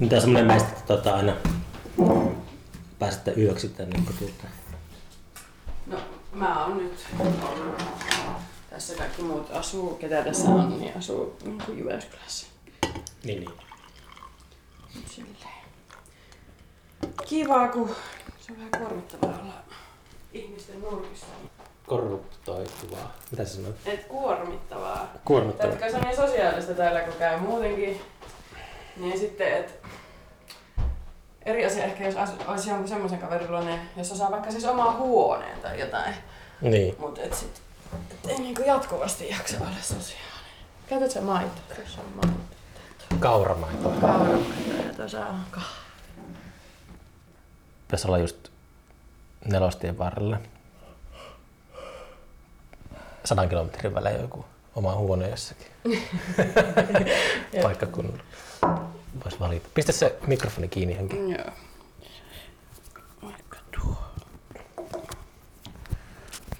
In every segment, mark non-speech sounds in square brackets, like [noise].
Mitä semmonen meistä tota, aina pääsette yöksi tänne kotiuta? No, mä oon nyt ollut. Tässä kaikki muut asuu, ketä tässä on, niin asuu niin Jyväskylässä. Niin, niin. Silleen. Kiva, kun se on vähän kuormittavaa olla ihmisten nurkissa. Korruptoituvaa. Mitä sä sanoit? Et kuormittavaa. Kuormittavaa. Tätä se on niin sosiaalista täällä, kun käy muutenkin. Niin sitten, että eri asia ehkä, jos olisi jonkun semmoisen kaverin luonne, jos osaa vaikka siis omaa huoneen tai jotain. Niin. Mutta et sit, et ei niinku jatkuvasti jaksa olla sosiaalinen. Käytät sä maitoa? Tuossa on maito. Kauramaito. Kauramaito ja tuossa on kahvi. Pitäisi olla just nelostien varrella. Sadan kilometrin välein joku oma huone jossakin. [laughs] Paikkakunnalla. Voisi valita. Pistä se mikrofoni kiinni johonkin. Joo. Vaikka tuo.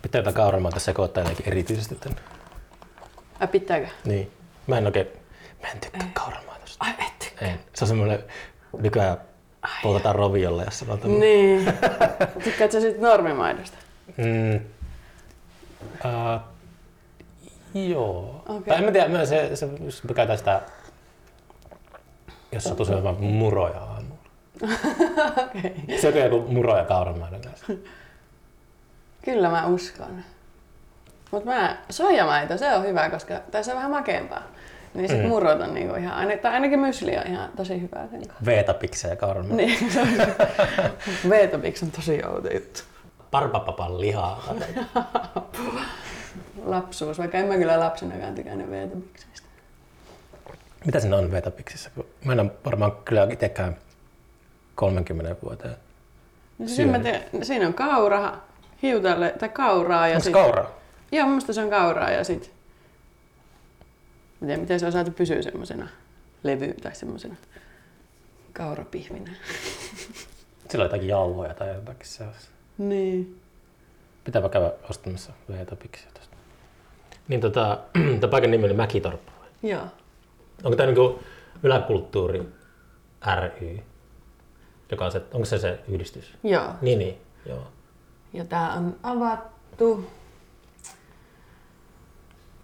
Pitää jotain kauramaita sekoittaa jotenkin erityisesti tänne. Ai pitääkö? Niin. Mä en oikein, mä en tykkää kauramaitosta. Ai et tykkää. En. Se on semmoinen, nykyään poltetaan roviolla, jos se on tämmöinen. Niin. [laughs] Tykkäätkö sä sit normimaidosta? Mm. Uh, joo. Okei. Tai en mä tiedä, mä se, se, jos mä käytän sitä, jos sattuu syömään muroja aamulla. [laughs] Okei. Se on joku muro ja kauramaidon kanssa. Kyllä mä uskon. Mut mä, soijamaito, se on hyvä, koska tässä on vähän makeampaa. Niin sit Mm. murrot on niinku ihan, tai ainakin mysli on ihan tosi hyvää sen kanssa. Veetapiksejä ja kauramaidon. Niin, se on [laughs] on tosi outo juttu. Parpapapan lihaa. [laughs] Lapsuus, vaikka en mä kyllä lapsenakaan tykännyt veetopikseistä. Mitä siinä on veetapiksissä? Kun Mä en ole varmaan kyllä itsekään 30 vuoteen. No, siis en mä tiedä, siinä on kaura, hiutalle, tai kauraa ja Onko sit... kauraa? Joo, mun se on kauraa ja sit... Miten, miten se on saatu pysyä semmosena levy tai semmosena kaurapihvinä. [laughs] Sillä on jotakin jauhoja tai jotakin sellaista. Niin. Pitääpä käydä ostamassa veetapiksiä tosta. Niin tota, [clears throat] tämä paikan nimi oli Mäkitorppa. vai? Joo. Onko tämä niinku yläkulttuuri ry? Joka on se, onko se se yhdistys? Joo. Niin, niin. Joo. Ja tää on avattu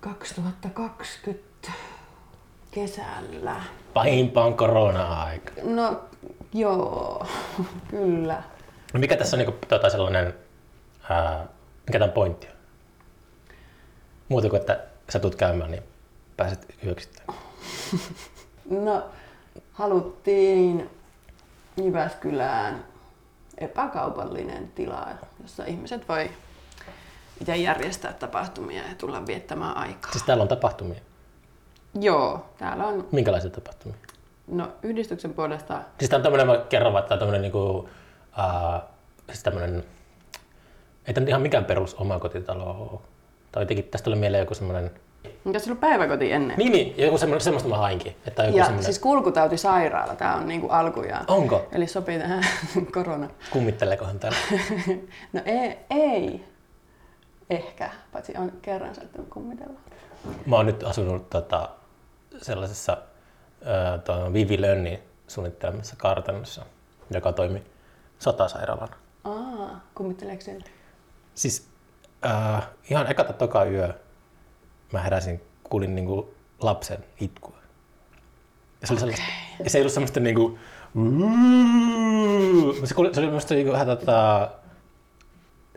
2020 kesällä. Pahimpaan korona-aika. No joo, kyllä. No mikä tässä on niinku, tota, sellainen, ää, mikä tämän pointti on? Muuta kuin, että sä tulet käymään, niin pääset yöksi. [laughs] No, haluttiin Jyväskylään epäkaupallinen tila, jossa ihmiset voi itse järjestää tapahtumia ja tulla viettämään aikaa. Siis täällä on tapahtumia. Joo, täällä on Minkälaisia tapahtumia? no, yhdistyksen puolesta Siis tää on tämmönen, mä kerron vaan, tää on tämmönen niinku, ää, siis tämmönen, ei nyt ihan mikään perus omakotitalo oo. Tai jotenkin tästä tulee mieleen joku semmonen, Mikä sulla on päiväkoti ennen? niin, niin joku semmonen, semmoista mä hainkin. Että joku ja semmonen, siis kulkutautisairaala, tämä on niinku alkujaan. onko? Eli sopii tähän [laughs] korona. Kummitteleekohan täällä? [laughs] No ei, ei. Ehkä, paitsi on kerran saattanut kummitella. Mä oon nyt asunut tota, sellaisessa tuon Vivi Lönnin suunnittelemassa kartanossa, joka toimi sotasairaalana. Aa, kummitteleeko siellä? Siis äh, ihan eka tai toka yö mä heräsin, kuulin niinku lapsen itkua. Ja se oli sellaista, ja se ei ollut semmoista niinku, se, kuuli, se oli semmoista niinku vähän tota,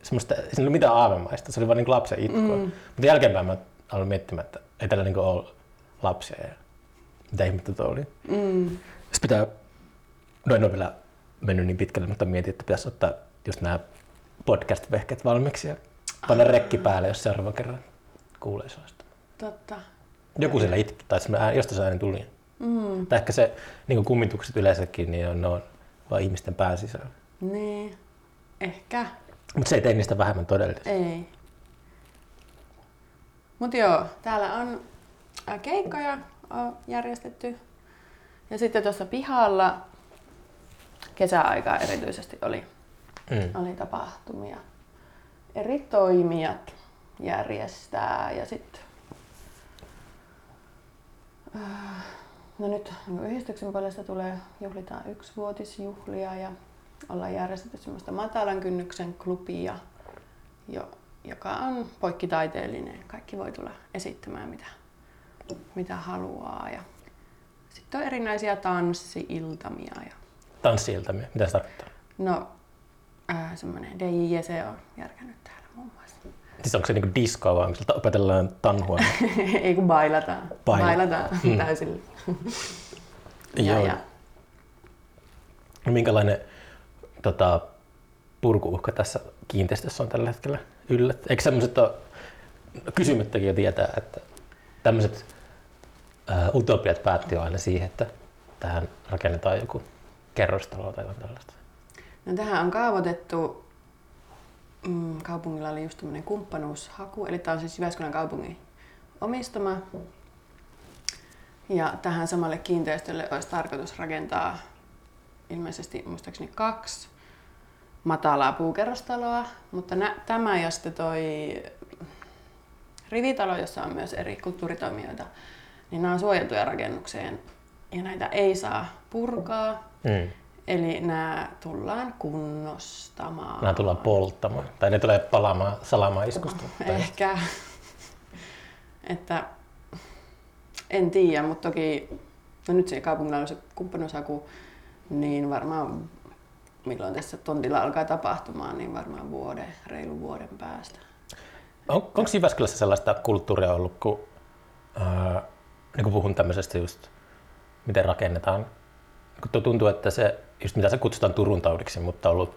semmoista, ei siinä ollut mitään aavemaista, se oli vaan niinku lapsen itkua. Mm. Mutta jälkeenpäin mä aloin miettimään, että ei tällä niinku ole lapsia ja mitä ihmettä tuo oli. Mm. Sitten pitää, no en ole vielä mennyt niin pitkälle, mutta mietin, että pitäisi ottaa just nämä podcast-vehkeet valmiiksi ja panna rekki päälle, jos seuraavan kerran kuulee sellaista. Totta. Joku siellä itki, tai se ääni, josta se ääni tuli. Mm. Tai ehkä se niin kummitukset yleensäkin, niin on, ne on vaan ihmisten pään sisällä. Niin. Ehkä. Mutta se ei tee niistä vähemmän todellista. Ei. Mut joo, täällä on keikkoja on järjestetty. Ja sitten tuossa pihalla kesäaikaa erityisesti oli, Mm. oli tapahtumia. Eri toimijat järjestää ja sitten No nyt yhdistyksen puolesta tulee, juhlitaan yksivuotisjuhlia ja ollaan järjestetty semmoista matalan kynnyksen klubia, jo, joka on poikkitaiteellinen. Kaikki voi tulla esittämään mitä, mitä haluaa. Ja sitten on erinäisiä tanssi-iltamia. Ja, Tanssi-iltamia, mitä se tarkoittaa? no, ää, semmoinen DJC on järkännyt muassa. Siis onko se niinku diskoa vai onko sieltä opetellaan tanhua? [laughs] Ei kun bailataan. Baila- Bailataan Mm. täysillä. ja, [laughs] Joo. ja, No, minkälainen tota, purkuuhka tässä kiinteistössä on tällä hetkellä yllä? Eikö semmoiset ole, kysymättäkin jo tietää, että tämmöiset ää, utopiat päätti aina siihen, että tähän rakennetaan joku kerrostalo tai jotain tällaista. No, tähän on kaavoitettu, mm, kaupungilla oli just tämmöinen kumppanuushaku, eli tämä on siis Jyväskylän kaupungin omistama. Ja tähän samalle kiinteistölle olisi tarkoitus rakentaa ilmeisesti muistaakseni kaksi matalaa puukerrostaloa, mutta nä, tämä ja sitten toi rivitalo, jossa on myös eri kulttuuritoimijoita, niin nämä on suojeltuja rakennukseen ja näitä ei saa purkaa. Mm. Eli nämä tullaan kunnostamaan. Nämä tullaan polttamaan. Tai ne tulee palaamaan salamaiskusta. [laughs] Ehkä. että en tiedä, mutta toki no nyt se kaupungilla on se kumppanuushaku, niin varmaan milloin tässä tontilla alkaa tapahtumaan, niin varmaan vuoden, reilu vuoden päästä. On, onko Jyväskylässä sellaista kulttuuria ollut, kun, ää, niin kun puhun tämmöisestä just, miten rakennetaan, kun tuntuu, että se, just mitä se kutsutaan Turun taudiksi, mutta on ollut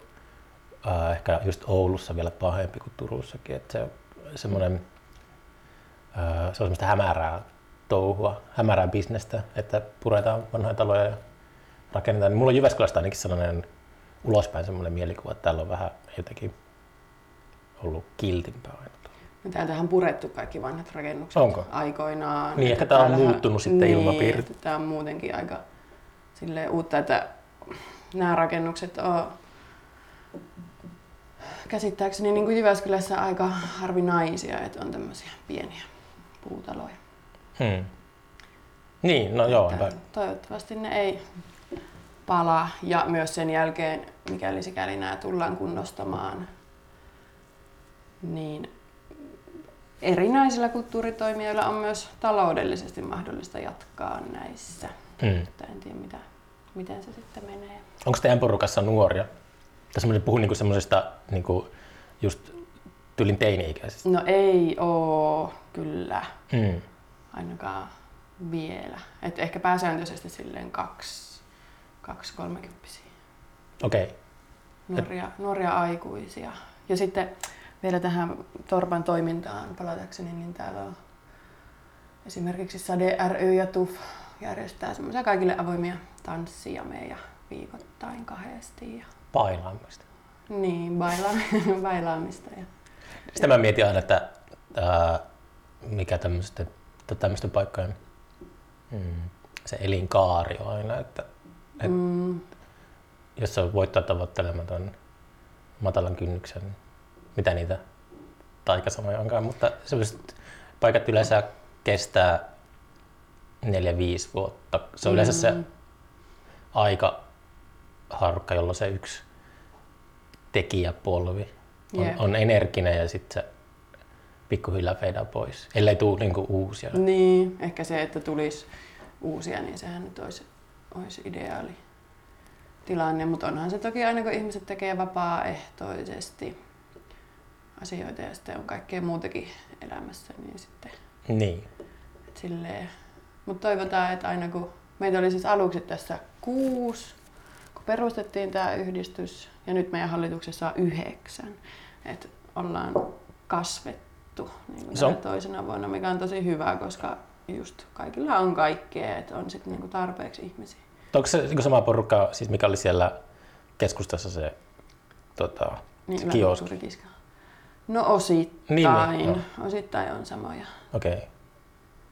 ää, ehkä just Oulussa vielä pahempi kuin Turussakin, että se on semmoinen, ää, se on semmoista hämärää touhua, hämärää bisnestä, että puretaan vanhoja taloja ja rakennetaan. Niin mulla on Jyväskylästä ainakin sellainen ulospäin semmoinen mielikuva, että täällä on vähän jotenkin ollut kiltimpää aina. No täältähän on purettu kaikki vanhat rakennukset Onko? aikoinaan. Niin, ehkä tää on muuttunut sitten niin, ilmapiiri. Tämä on muutenkin aika silleen uutta, että nämä rakennukset on käsittääkseni niin kuin Jyväskylässä aika harvinaisia, että on tämmöisiä pieniä puutaloja. Hmm. Niin, no joo. Että toivottavasti ne ei pala ja myös sen jälkeen, mikäli sikäli nämä tullaan kunnostamaan, niin erinäisillä kulttuuritoimijoilla on myös taloudellisesti mahdollista jatkaa näissä. hmm. Että en tiedä, mitä, miten se sitten menee. Onko teidän porukassa nuoria? Tässä mä puhun niinku semmoisesta niinku just tyylin teini-ikäisistä. No ei oo kyllä Hmm. ainakaan vielä. Et ehkä pääsääntöisesti silleen kaksi, kaksi kolmekymppisiä. Okei. Okay. nuoria, nuoria aikuisia. Ja sitten vielä tähän Torpan toimintaan palatakseni, niin täällä on esimerkiksi Sade ry ja TUF järjestää semmoisia kaikille avoimia tanssijameja viikoittain kahdesti. Ja Pailaamista. niin, baila- [laughs] bailaamista. Ja, Sitä mä mietin aina, että ää, mikä tämmöisten, tämmöisten paikkojen hmm, se elinkaari on aina, että Et- mm, jos on voittaa tavoittelematon matalan kynnyksen, mitä niitä taikasanoja onkaan, mutta sellaiset paikat yleensä kestää 4-5 vuotta. Se on yleensä se mm, aika harukka, jolloin se yksi tekijäpolvi on, Jep. on energinen ja sitten se pikkuhiljaa feidaa pois, ellei tule niinku uusia. Niin, ehkä se, että tulisi uusia, niin sehän nyt olisi, olisi ideaali tilanne. Mutta onhan se toki aina, kun ihmiset tekee vapaaehtoisesti asioita ja sitten on kaikkea muutakin elämässä, niin sitten Niin. silleen. Mutta toivotaan, että aina kun meitä oli siis aluksi tässä kuusi, kun perustettiin tämä yhdistys ja nyt meidän hallituksessa on yhdeksän. Että ollaan kasvettu niin tänä toisena vuonna, mikä on tosi hyvä, koska just kaikilla on kaikkea, että on sitten niinku tarpeeksi ihmisiä. Onko se niinku sama porukka, siis mikä oli siellä keskustassa se tota, Niin Se kioski. No osittain, Niin, niin, osittain on samoja. okei. Okay.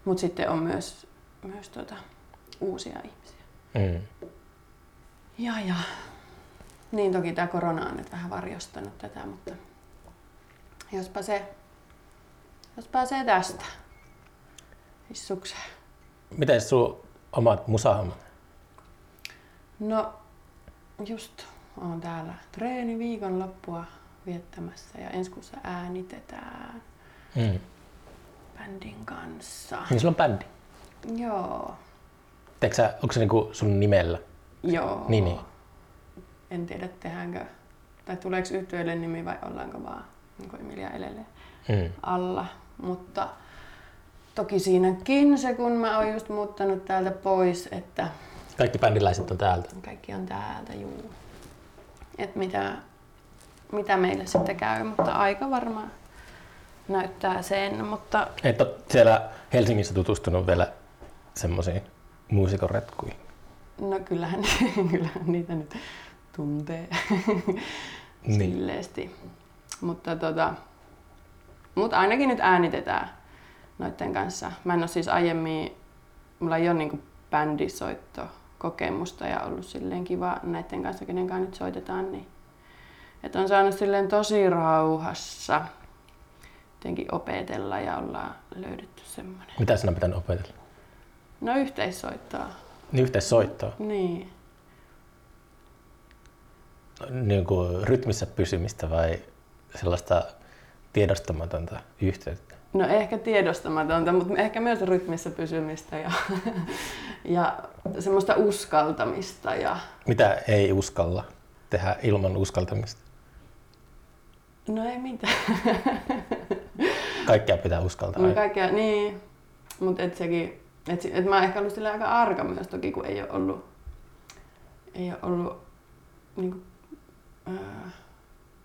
Mutta sitten on myös, myös tota, uusia ihmisiä. Mm. Ja, ja. Niin toki tämä korona on nyt vähän varjostanut tätä, mutta jospa se, jos pääsee tästä issukseen. Miten sun omat musahommat? No, just on täällä treeni viikonloppua viettämässä ja ensi kuussa äänitetään Mm. bändin kanssa. Niin sulla on bändi. Joo, Teekö sä, onko se niinku sun nimellä? joo. Niin, niin. En tiedä tehdäänkö, tai tuleeko yhtiöille nimi vai ollaanko vaan niin kuin Emilia Elele Mm. alla. Mutta toki siinäkin se, kun mä oon just muuttanut täältä pois, että Kaikki bändiläiset on täältä. kaikki on täältä, juu. Et mitä, mitä meille sitten käy, mutta aika varmaan näyttää sen, mutta Et ole siellä Helsingissä tutustunut vielä semmoisiin muusikoretkuihin. no kyllähän, [laughs] kyllähän niitä nyt tuntee [laughs] Niin. silleesti. Mutta tota, mut ainakin nyt äänitetään noiden kanssa. Mä en ole siis aiemmin, mulla ei ole niinku bändisoitto kokemusta ja ollut silleen kiva näiden kanssa, kenen kanssa nyt soitetaan, niin että on saanut silleen tosi rauhassa jotenkin opetella ja ollaan löydetty semmoinen. Mitä sinä pitänyt opetella? No yhteissoittoa. Niin yhteissoittoa. Niin. Niin kuin rytmissä pysymistä vai sellaista tiedostamatonta yhteyttä? No ehkä tiedostamatonta, mutta ehkä myös rytmissä pysymistä ja, [laughs] ja semmoista uskaltamista. Ja, Mitä ei uskalla tehdä ilman uskaltamista? no ei mitään. Kaikkea pitää uskaltaa. No kaikkea, niin. Mutta et sekin, et, et mä oon ehkä ollut sillä aika arka myös toki, kun ei ole ollut, ei ole ollut, niin ää,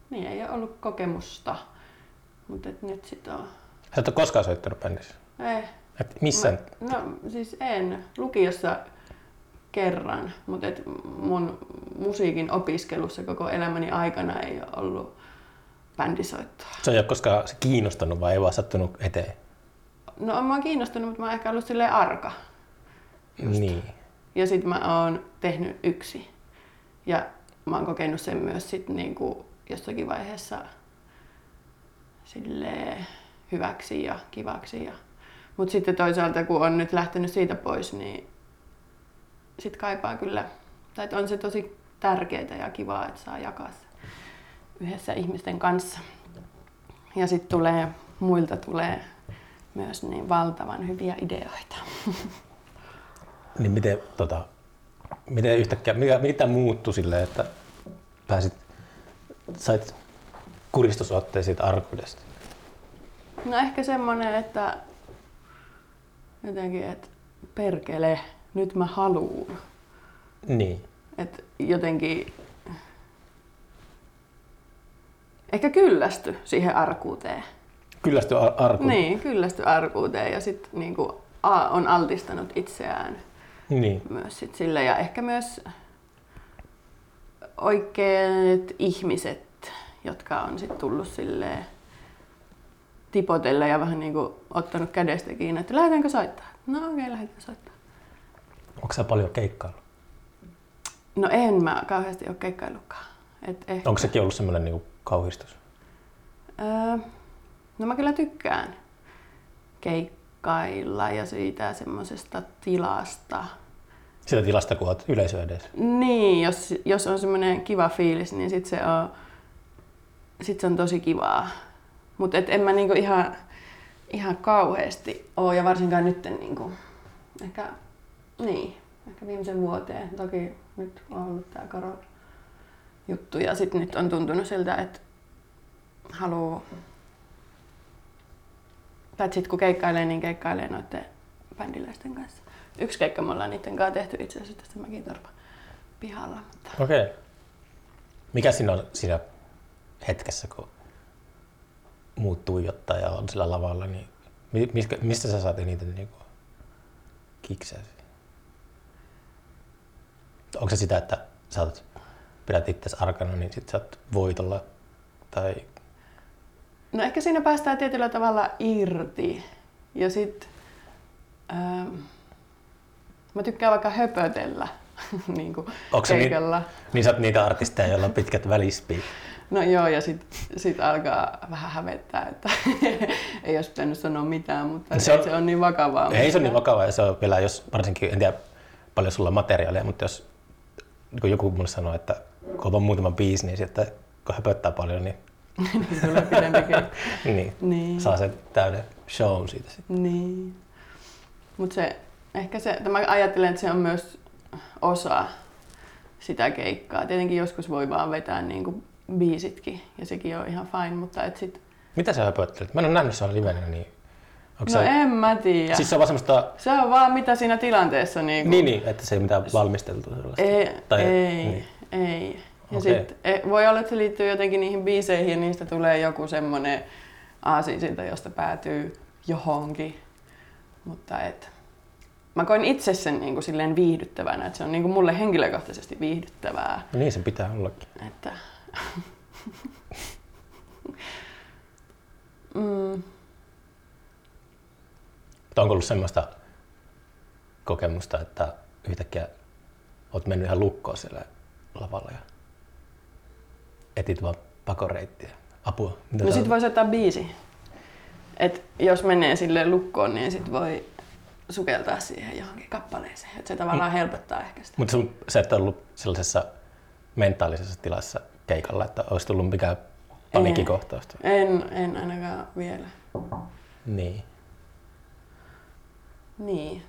niin ei ole ollut kokemusta. Mutta nyt sit on. Sä et ole koskaan soittanut bändissä? Ei, Et missään? Mä, no siis en. Lukiossa kerran, mutta et mun musiikin opiskelussa koko elämäni aikana ei ole ollut bändisoittoa. Se ei ole koskaan se kiinnostanut vai ei vaan sattunut eteen? No mä oon kiinnostunut, mutta mä oon ehkä ollut silleen arka. Just. Niin. Ja sit mä oon tehnyt yksi. Ja mä oon kokenut sen myös sit niinku jossakin vaiheessa silleen hyväksi ja kivaksi. Ja... Mutta sitten toisaalta kun on nyt lähtenyt siitä pois, niin sit kaipaa kyllä, tai on se tosi tärkeää ja kivaa, että saa jakaa se yhdessä ihmisten kanssa. Ja sitten tulee, muilta tulee myös niin valtavan hyviä ideoita. [laughs] Niin miten, tota, miten yhtäkkiä, mitä, mitä muuttui silleen, että pääsit, sait kuristusotteen siitä arkuudesta? No ehkä semmonen, että jotenkin, että perkele, nyt mä haluun. Niin. Että jotenkin ehkä kyllästy siihen arkuuteen. Kyllästy ar- arkuun. Niin, kyllästy arkuuteen ja sitten niinku, a, on altistanut itseään niin. myös sit sille ja ehkä myös oikeat ihmiset, jotka on sit tullut silleen tipotelle ja vähän niinku ottanut kädestä kiinni, että lähdetäänkö soittaa? No okei, okay, lähdetään soittaa. Onko sä paljon keikkaillut? No en mä kauheasti ole keikkaillutkaan. Et ehkä, Onko sekin ollut semmoinen niin kauhistus? öö, no mä kyllä tykkään keikkailla ja siitä semmoisesta tilasta. Sitä tilasta, kun olet yleisö edessä. Niin, jos, jos on semmoinen kiva fiilis, niin sit se on, sit se on tosi kivaa. Mutta en mä niinku ihan, ihan kauheasti oo ja varsinkaan nyt niinku, ehkä, niin, ehkä viimeisen vuoteen. Toki nyt on ollut tää korona juttu ja sit nyt on tuntunut siltä, että haluu, tai sit kun keikkailee, niin keikkailee noiden bändiläisten kanssa. Yksi keikka me ollaan niiden kanssa tehty itse asiassa tästä Mäkitorpa pihalla. Mutta Okei. Okay. Mikä siinä on siinä hetkessä, kun muut tuijottaa ja on sillä lavalla, niin mi- mistä, mistä sä saat eniten niin siinä? Onko se sitä, että sä oot, pidät itse arkana, niin sit sä oot voitolla? Tai No ehkä siinä päästään tietyllä tavalla irti. Ja sit ähm, mä tykkään vaikka höpötellä [laughs] niin kuin se niin- keikalla. niin sä oot niitä artisteja, joilla on pitkät välispiit. No joo, ja sit, sit alkaa vähän hävettää, että [laughs] ei olisi pitänyt sanoa mitään, mutta Se on- se on niin vakavaa. Ei se on niin vakavaa ja se on vielä, jos varsinkin, en tiedä, paljon sulla on materiaalia, mutta jos kun joku mulle sanoo, että kun on muutama biisi, niin sitten kun höpöttää paljon, niin, niin tulee pidempikin. [laughs] niin, niin. saa sen täyden show siitä sitten. Niin. Mutta se, ehkä se, että mä ajattelen, että se on myös osa sitä keikkaa. Tietenkin joskus voi vaan vetää niin kuin biisitkin ja sekin on ihan fine, mutta et sit... Mitä sä höpöttelet? Mä en ole nähnyt sua livenä, niin Onko no se... en mä tiedä. Siis se on vaan semmoista... Se on vaan mitä siinä tilanteessa niin kuin... Niin, niin, että se ei mitään valmisteltu sellaista. Ei, tai, ei, niin. ei. Ja okay. sit, e, voi olla, että se liittyy jotenkin niihin biiseihin ja niistä tulee joku semmoinen aasisilta, josta päätyy johonkin. Mutta et, mä koin itse sen niin kuin silleen viihdyttävänä, että se on niin kuin mulle henkilökohtaisesti viihdyttävää. No niin se pitää ollakin. Että... [laughs] mm. onko ollut semmoista kokemusta, että yhtäkkiä olet mennyt ihan lukkoon siellä lavalla ja etit vaan pakoreittiä, apua? Mitä no sit voisi ottaa biisi. Et jos menee sille lukkoon, niin sit voi sukeltaa siihen johonkin kappaleeseen. Et se tavallaan mm. helpottaa ehkä sitä. Mutta sä et ollut sellaisessa mentaalisessa tilassa keikalla, että olisi tullut mikään paniikkikohtausta? En, en ainakaan vielä. Niin. Niin.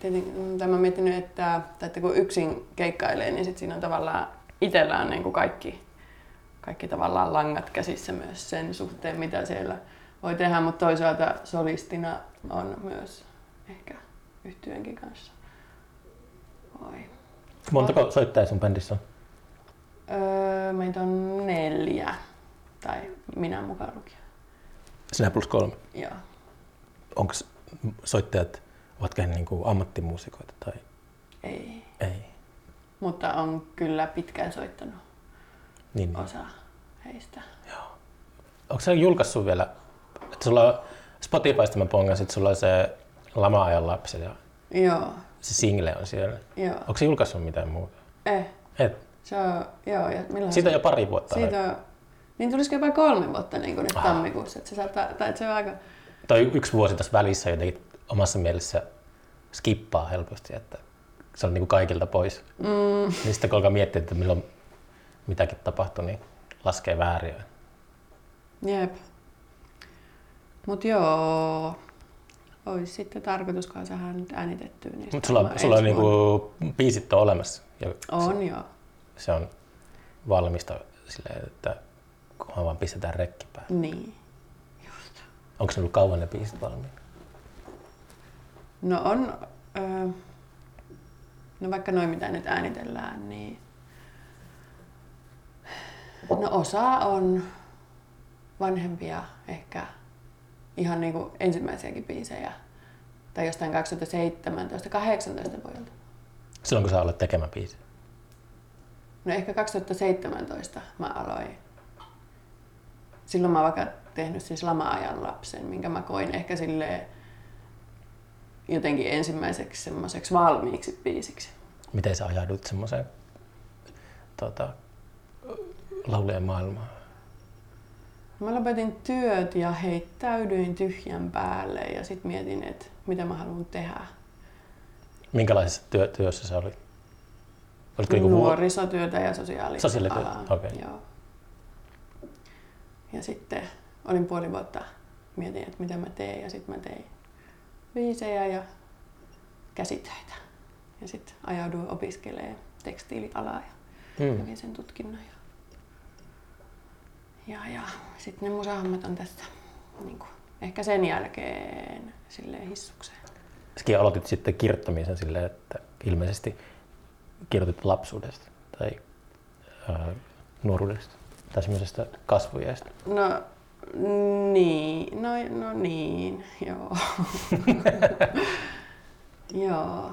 Tietenkin mm, mä miettinyt, että, että kun yksin keikkailee, niin sit siinä on tavallaan itsellään niin kuin kaikki, kaikki tavallaan langat käsissä myös sen suhteen, mitä siellä voi tehdä, mutta toisaalta solistina on myös ehkä yhtyenkin kanssa. Oi. Montako soittajaa sun bändissä on? Öö, meitä on neljä, tai minä mukaan lukien. Sinä plus kolme? Joo. Onko soittajat, ovatko he niin kuin ammattimuusikoita? Tai? Ei. Ei. Mutta on kyllä pitkään soittanut niin, niin. osa heistä. Joo. Onko se julkaissut vielä, että sulla on Spotifysta mä pongasin, että sulla on se lama-ajan lapsi ja Joo. se single on siellä. Joo. Onko se julkaissut mitään muuta? Eh. Et. Se on, joo. Ja milloin Siitä on jo pari vuotta. Siitä on, niin tulisiko jopa kolme vuotta niin kuin nyt ah. tammikuussa. Että se, saattaa, tai että se on aika... Tai yksi vuosi tässä välissä jotenkin omassa mielessä skippaa helposti, että se on niin kuin kaikilta pois. Mm. Niin sitten kun alkaa miettiä, että milloin mitäkin tapahtuu, niin laskee väärin. Jep. Mut joo, olisi sitten tarkoituskaan saada nyt äänitettyä. Niin Mutta sulla, sulla on niinku biisit on olemassa. Ja on se, joo. Se on valmista silleen, että kunhan vaan pistetään rekki päälle. Niin, just. Onko ne ollut kauan ne biisit valmiina? No on, öö, no vaikka noin mitä nyt äänitellään, niin no osa on vanhempia ehkä ihan niin kuin ensimmäisiäkin biisejä. Tai jostain 2017 18 vuodelta. Silloin kun sä aloit tekemään biisi? No ehkä 2017 mä aloin. Silloin mä vaikka tehnyt siis lama-ajan lapsen, minkä mä koin ehkä sille jotenkin ensimmäiseksi semmoiseksi valmiiksi biisiksi. Miten sä ajaudut semmoiseen tota, laulujen maailmaan? Mä lopetin työt ja heittäydyin tyhjän päälle ja sitten mietin, että mitä mä haluan tehdä. Minkälaisessa työ, työssä sä olit? Olitko niinku Nuorisotyötä ja sosiaalityötä. Sosiaalityötä, okei. Okay. Joo. Ja sitten olin puoli vuotta, mietin, että mitä mä teen ja sitten mä tein viisejä ja käsitöitä. Ja sitten ajauduin opiskelemaan tekstiilialaa ja mm. kävin sen tutkinnon. Ja ja, ja sitten ne musahommat on tässä niin kuin, ehkä sen jälkeen silleen hissukseen. Säkin aloitit sitten kirjoittamisen silleen, että ilmeisesti kirjoitit lapsuudesta tai ää, nuoruudesta tai semmoisesta kasvujäistä. No niin, no, no niin, joo. [laughs] joo.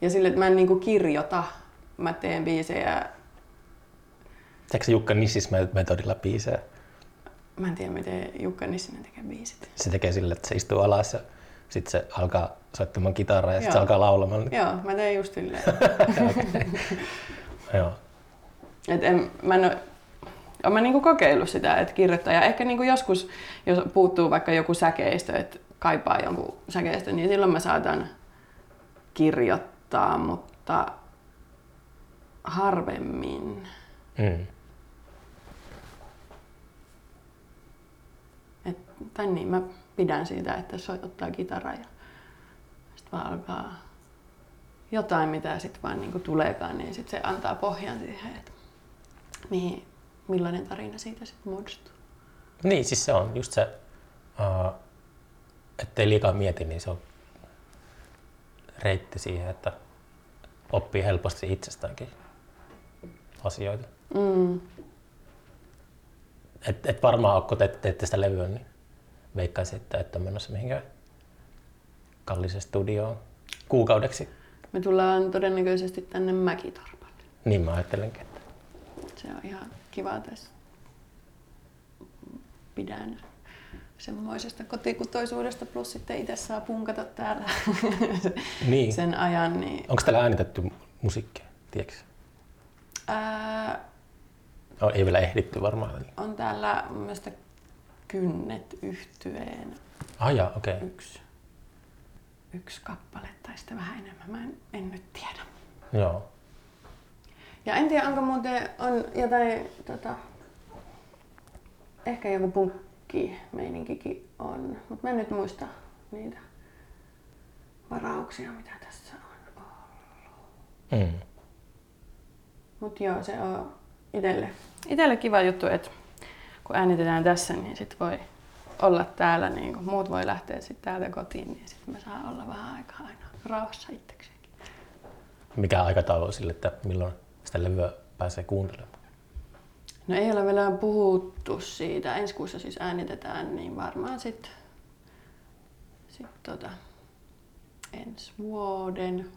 Ja sille, että mä en niinku kirjoita, mä teen biisejä. Teekö Jukka Nissis metodilla biisejä? Mä en tiedä, miten Jukka Nissinen tekee biisit. Se tekee sillä, että se istuu alas ja sitten se alkaa soittamaan kitaraa ja sitten se alkaa laulamaan. Joo, mä teen just silleen. [laughs] [laughs] Joo. Et en, mä en ole, olen mä niinku kokeillut sitä, että kirjoittaa. Ja ehkä niinku joskus, jos puuttuu vaikka joku säkeistö, että kaipaa jonkun säkeistö, niin silloin mä saatan kirjoittaa, mutta harvemmin. Mm. Et, tai niin, mä pidän siitä, että soit ottaa kitaraa ja sitten vaan alkaa jotain, mitä sitten vaan niinku tuleekaan, niin sit se antaa pohjan siihen, että mihin, millainen tarina siitä sitten muodostuu. Niin, siis se on just se, uh, ettei liikaa mieti, niin se on reitti siihen, että oppii helposti itsestäänkin asioita. Mm. Et, et varmaan kun te, teette sitä levyä, niin veikkaisin, että ette ole menossa mihinkään kalliseen studioon kuukaudeksi. Me tullaan todennäköisesti tänne Mäkitorpalle. Niin mä ajattelenkin, että Se on ihan kiva tässä. Pidän semmoisesta kotikutoisuudesta, plus sitten itse saa punkata täällä [laughs] Niin. sen ajan. Niin, onko täällä äänitetty musiikkia, tiedätkö? ää, No, ei vielä ehditty varmaan. On täällä mielestä Kynnet yhtyeen Ah jaa, okei. Okay. yksi, yksi kappale tai sitten vähän enemmän. Mä en, en nyt tiedä. Joo. Ja en tiedä, onko muuten on jotain, tota, ehkä joku punkki meininkikin on, mutta mä en nyt muista niitä varauksia, mitä tässä on ollut. Mm. Mutta joo, se on itelle, itelle kiva juttu, että kun äänitetään tässä, niin sit voi olla täällä, niin kun muut voi lähteä sitten täältä kotiin, niin sitten mä saan olla vähän aikaa aina rauhassa itsekseenkin. Mikä aikataulu sille, että milloin sitä levyä pääsee kuuntelemaan? No ei ole vielä puhuttu siitä. Ensi kuussa siis äänitetään, niin varmaan sitten sit tota, ensi vuoden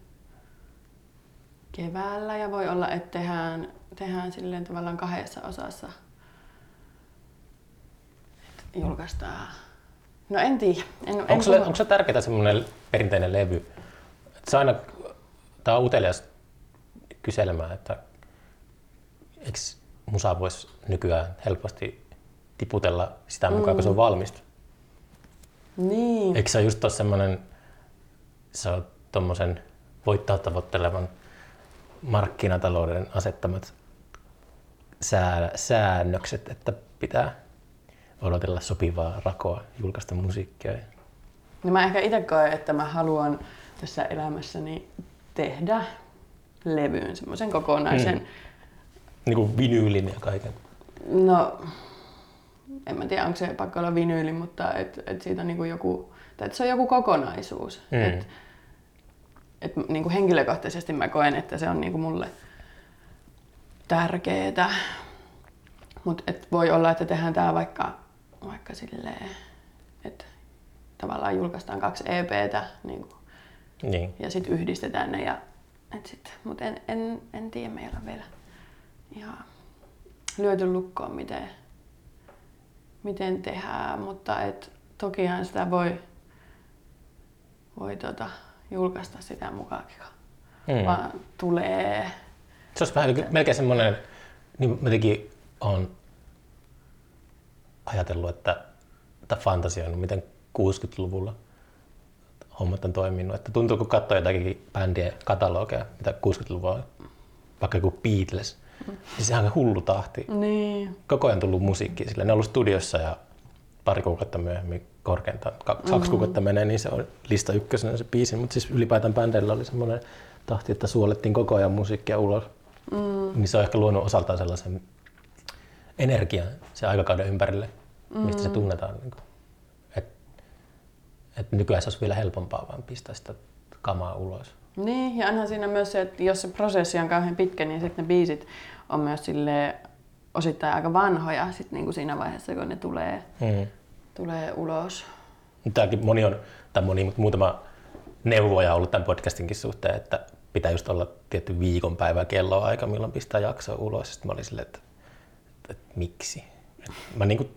keväällä. Ja voi olla, että tehdään, tehdään silleen tavallaan kahdessa osassa. Et julkaistaan. No en tiedä. En, en Onko sulle, puhu- onko se tärkeää semmoinen perinteinen levy? Että se aina, tää on utelias kyselemään, että eikö musa voisi nykyään helposti tiputella sitä mukaan, kun se on valmista? Niin. Eikö se ole just ole semmoinen, se on tommosen voittaa tavoittelevan markkinatalouden asettamat sää, säännökset, että pitää odotella sopivaa rakoa julkaista musiikkia. No mä ehkä itse koen, että mä haluan tässä elämässäni tehdä levyyn, semmoisen kokonaisen. Mm. Niin kuin vinyylin ja kaiken. No, en mä tiedä, onko se pakko olla vinyyli, mutta et, et siitä on niinku joku, tai et se on joku kokonaisuus. Mm. Et, et niinku henkilökohtaisesti mä koen, että se on niinku mulle tärkeetä. Mutta voi olla, että tehdään tää vaikka, vaikka silleen, että tavallaan julkaistaan kaksi EPtä niinku, Niin. ja sitten yhdistetään ne. Ja, et sit, mut en, en, en tiedä, me ei olla vielä ihan lyöty lukkoon, miten, miten tehdään, mutta et, tokihan sitä voi, voi tota, julkaista sitä mukaakin, kun Mm. vaan tulee. Se olisi vähän niin kuin- melkein semmoinen, niin mä jotenkin olen ajatellut, että, tai fantasioinut, miten 60-luvulla hommat on toiminut. Että tuntuu, kun katsoo jotakin bändien katalogeja, mitä 60-luvulla, vaikka joku Beatles, niin se on hullu tahti. Niin. Koko ajan tullut musiikkia sillä. Ne on ollut studiossa ja pari kuukautta myöhemmin korkeintaan, ka- kaksi Mm-hmm. kuukautta menee, niin se on lista ykkösenä se biisi. Mutta siis ylipäätään bändeillä oli semmoinen tahti, että suolettiin koko ajan musiikkia ulos. Mm. Niin se on ehkä luonut osaltaan sellaisen energian sen aikakauden ympärille, mistä Mm. se tunnetaan. Niin et, et nykyään se olisi vielä helpompaa vaan pistää sitä kamaa ulos. Niin, ja onhan siinä myös se, että jos se prosessi on kauhean pitkä, niin sitten ne biisit on myös sille osittain aika vanhoja sit niinku siinä vaiheessa, kun ne tulee, Mm. tulee ulos. Tämäkin moni on, tai moni, mutta muutama neuvoja ollut tämän podcastinkin suhteen, että pitää just olla tietty viikonpäivä kelloaika, milloin pistää jaksoa ulos. Sitten mä olin silleen, että, että miksi? Et mä niin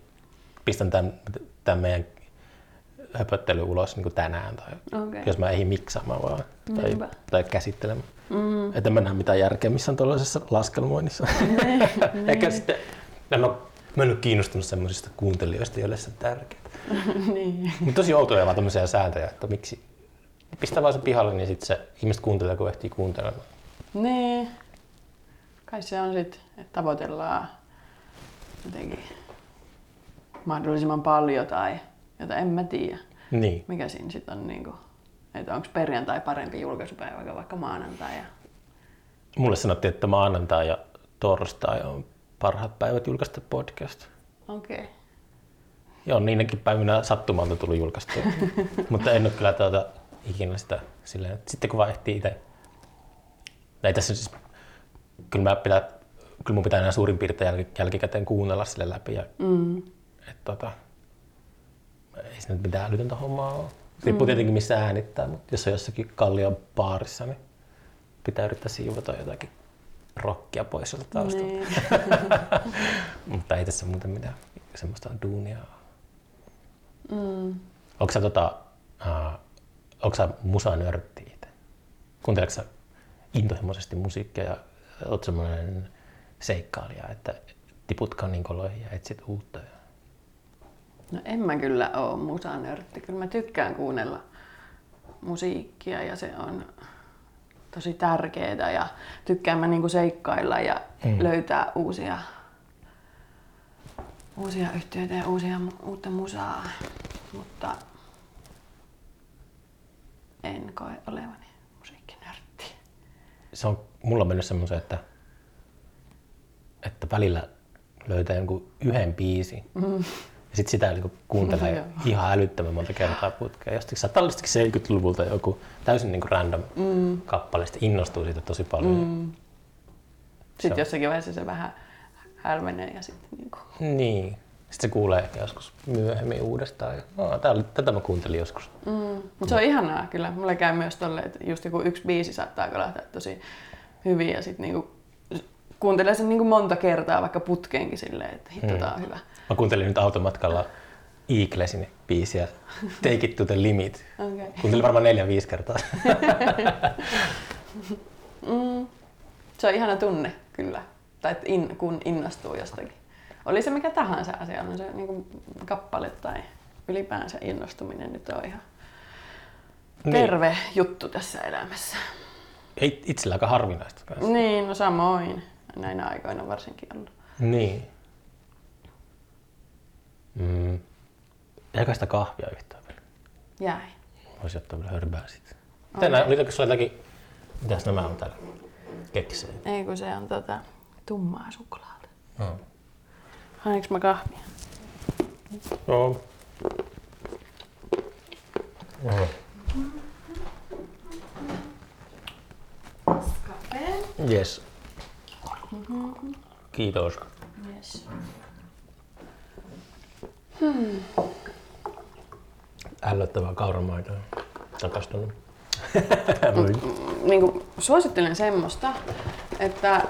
pistän tämän, tämän meidän höpöttely ulos niin tänään, tai Okei. jos mä ehdin miksaamaan vaan, tai, Niinpä. tai käsittelemään. Mm. Että mä näe mitään järkeä missään tuollaisessa laskelmoinnissa. [laughs] [laughs] Ehkä sitten, en ole, mä en ole kiinnostunut semmoisista kuuntelijoista, joille se on tärkeää. [laughs] niin. Mutta tosi outoja vaan tämmöisiä sääntöjä, että miksi, pistää vaan se pihalle, niin sitten se ihmiset kuuntelee, kun ehtii kuuntelemaan. Niin. Kai se on sitten, että tavoitellaan jotenkin mahdollisimman paljon tai jota en mä tiedä. Niin. Mikä siinä sitten on niinku, että onko perjantai parempi julkaisupäivä kuin vaikka maanantai. Ja... Mulle sanottiin, että maanantai ja torstai on parhaat päivät julkaista podcast. Okei. Okay. Joo, niinäkin päivinä sattumalta tullut julkaistua. [laughs] Mutta en ole kyllä tuota, ikinä sitä silleen, että sitten kun vaan ehtii itse. Ei tässä siis, kyllä, mä pitää, kyllä mun pitää enää suurin piirtein jälki- jälkikäteen kuunnella sille läpi. Ja, Mm. et, tota, ei se nyt mitään älytöntä hommaa ole. Riippuu tietenkin missä äänittää, mutta jos on jossakin kallion baarissa, niin pitää yrittää siivota jotakin rockia pois sieltä taustalta. Niin. [laughs] Mutta ei tässä muuten mitään semmoista duunia. Mm. Onko sä, tota, uh, onko sä musanörtti itse? Kuunteleeko sä intohimoisesti musiikkia ja oot semmoinen seikkailija, että tiput kaninkoloihin ja etsit uutta? Ja... No en mä kyllä oo musanörtti. Kyllä mä tykkään kuunnella musiikkia ja se on tosi tärkeää ja tykkään mä niinku seikkailla ja Mm. löytää uusia, uusia yhtiöitä ja uusia, uutta musaa. Mutta en koe olevani musiikkinörtti. Se on, mulla mennyt semmoisen, että, että välillä löytää jonkun yhden biisin Mm. Ja sitten sitä niin kuuntelee Joo. ihan älyttömän monta kertaa putkeen. Jostakin jostakin 70-luvulta joku täysin niin random Mm. kappale, sitten innostuu siitä tosi paljon. Mm. Sitten on- jossakin vaiheessa se vähän hälvenee ja sitten niinku... Niin. Sitten se kuulee ehkä joskus myöhemmin uudestaan. No, tää oli, tätä mä kuuntelin joskus. Mm. Se on ihanaa kyllä. Mulle käy myös tolle, että just joku yksi biisi saattaa kolahtaa tosi hyvin ja sitten niinku kuuntelee sen niinku monta kertaa vaikka putkeenkin silleen, että hitto Mm. tää on hyvä. Mä kuuntelin nyt automatkalla Eaglesin biisiä Take it to the limit. Okay. Kuuntelin varmaan neljä viisi kertaa. Mm. Se on ihana tunne kyllä. Tai että in, kun innostuu jostakin. Oli se mikä tahansa asia, on se niinku kappale tai ylipäänsä innostuminen nyt on ihan terve juttu tässä elämässä. Ei itsellä aika harvinaista kanssa. Niin, no samoin. Näinä aikoina varsinkin ollut. Niin. Mm. Jäikö sitä kahvia yhtään vielä? Jäi. Voisi ottaa vielä hörbää sitten. Tänään oli sulla jotakin... Mitäs nämä on täällä? Keksejä. Ei kun se on tota, tummaa suklaata. No. Hainko mä kahvia? Joo. Kaffe. Yes. Kiitos. Yes. Ällöttävää kauramaitoa. Rakastunut. Voi. Niin kuin, suosittelen semmoista, että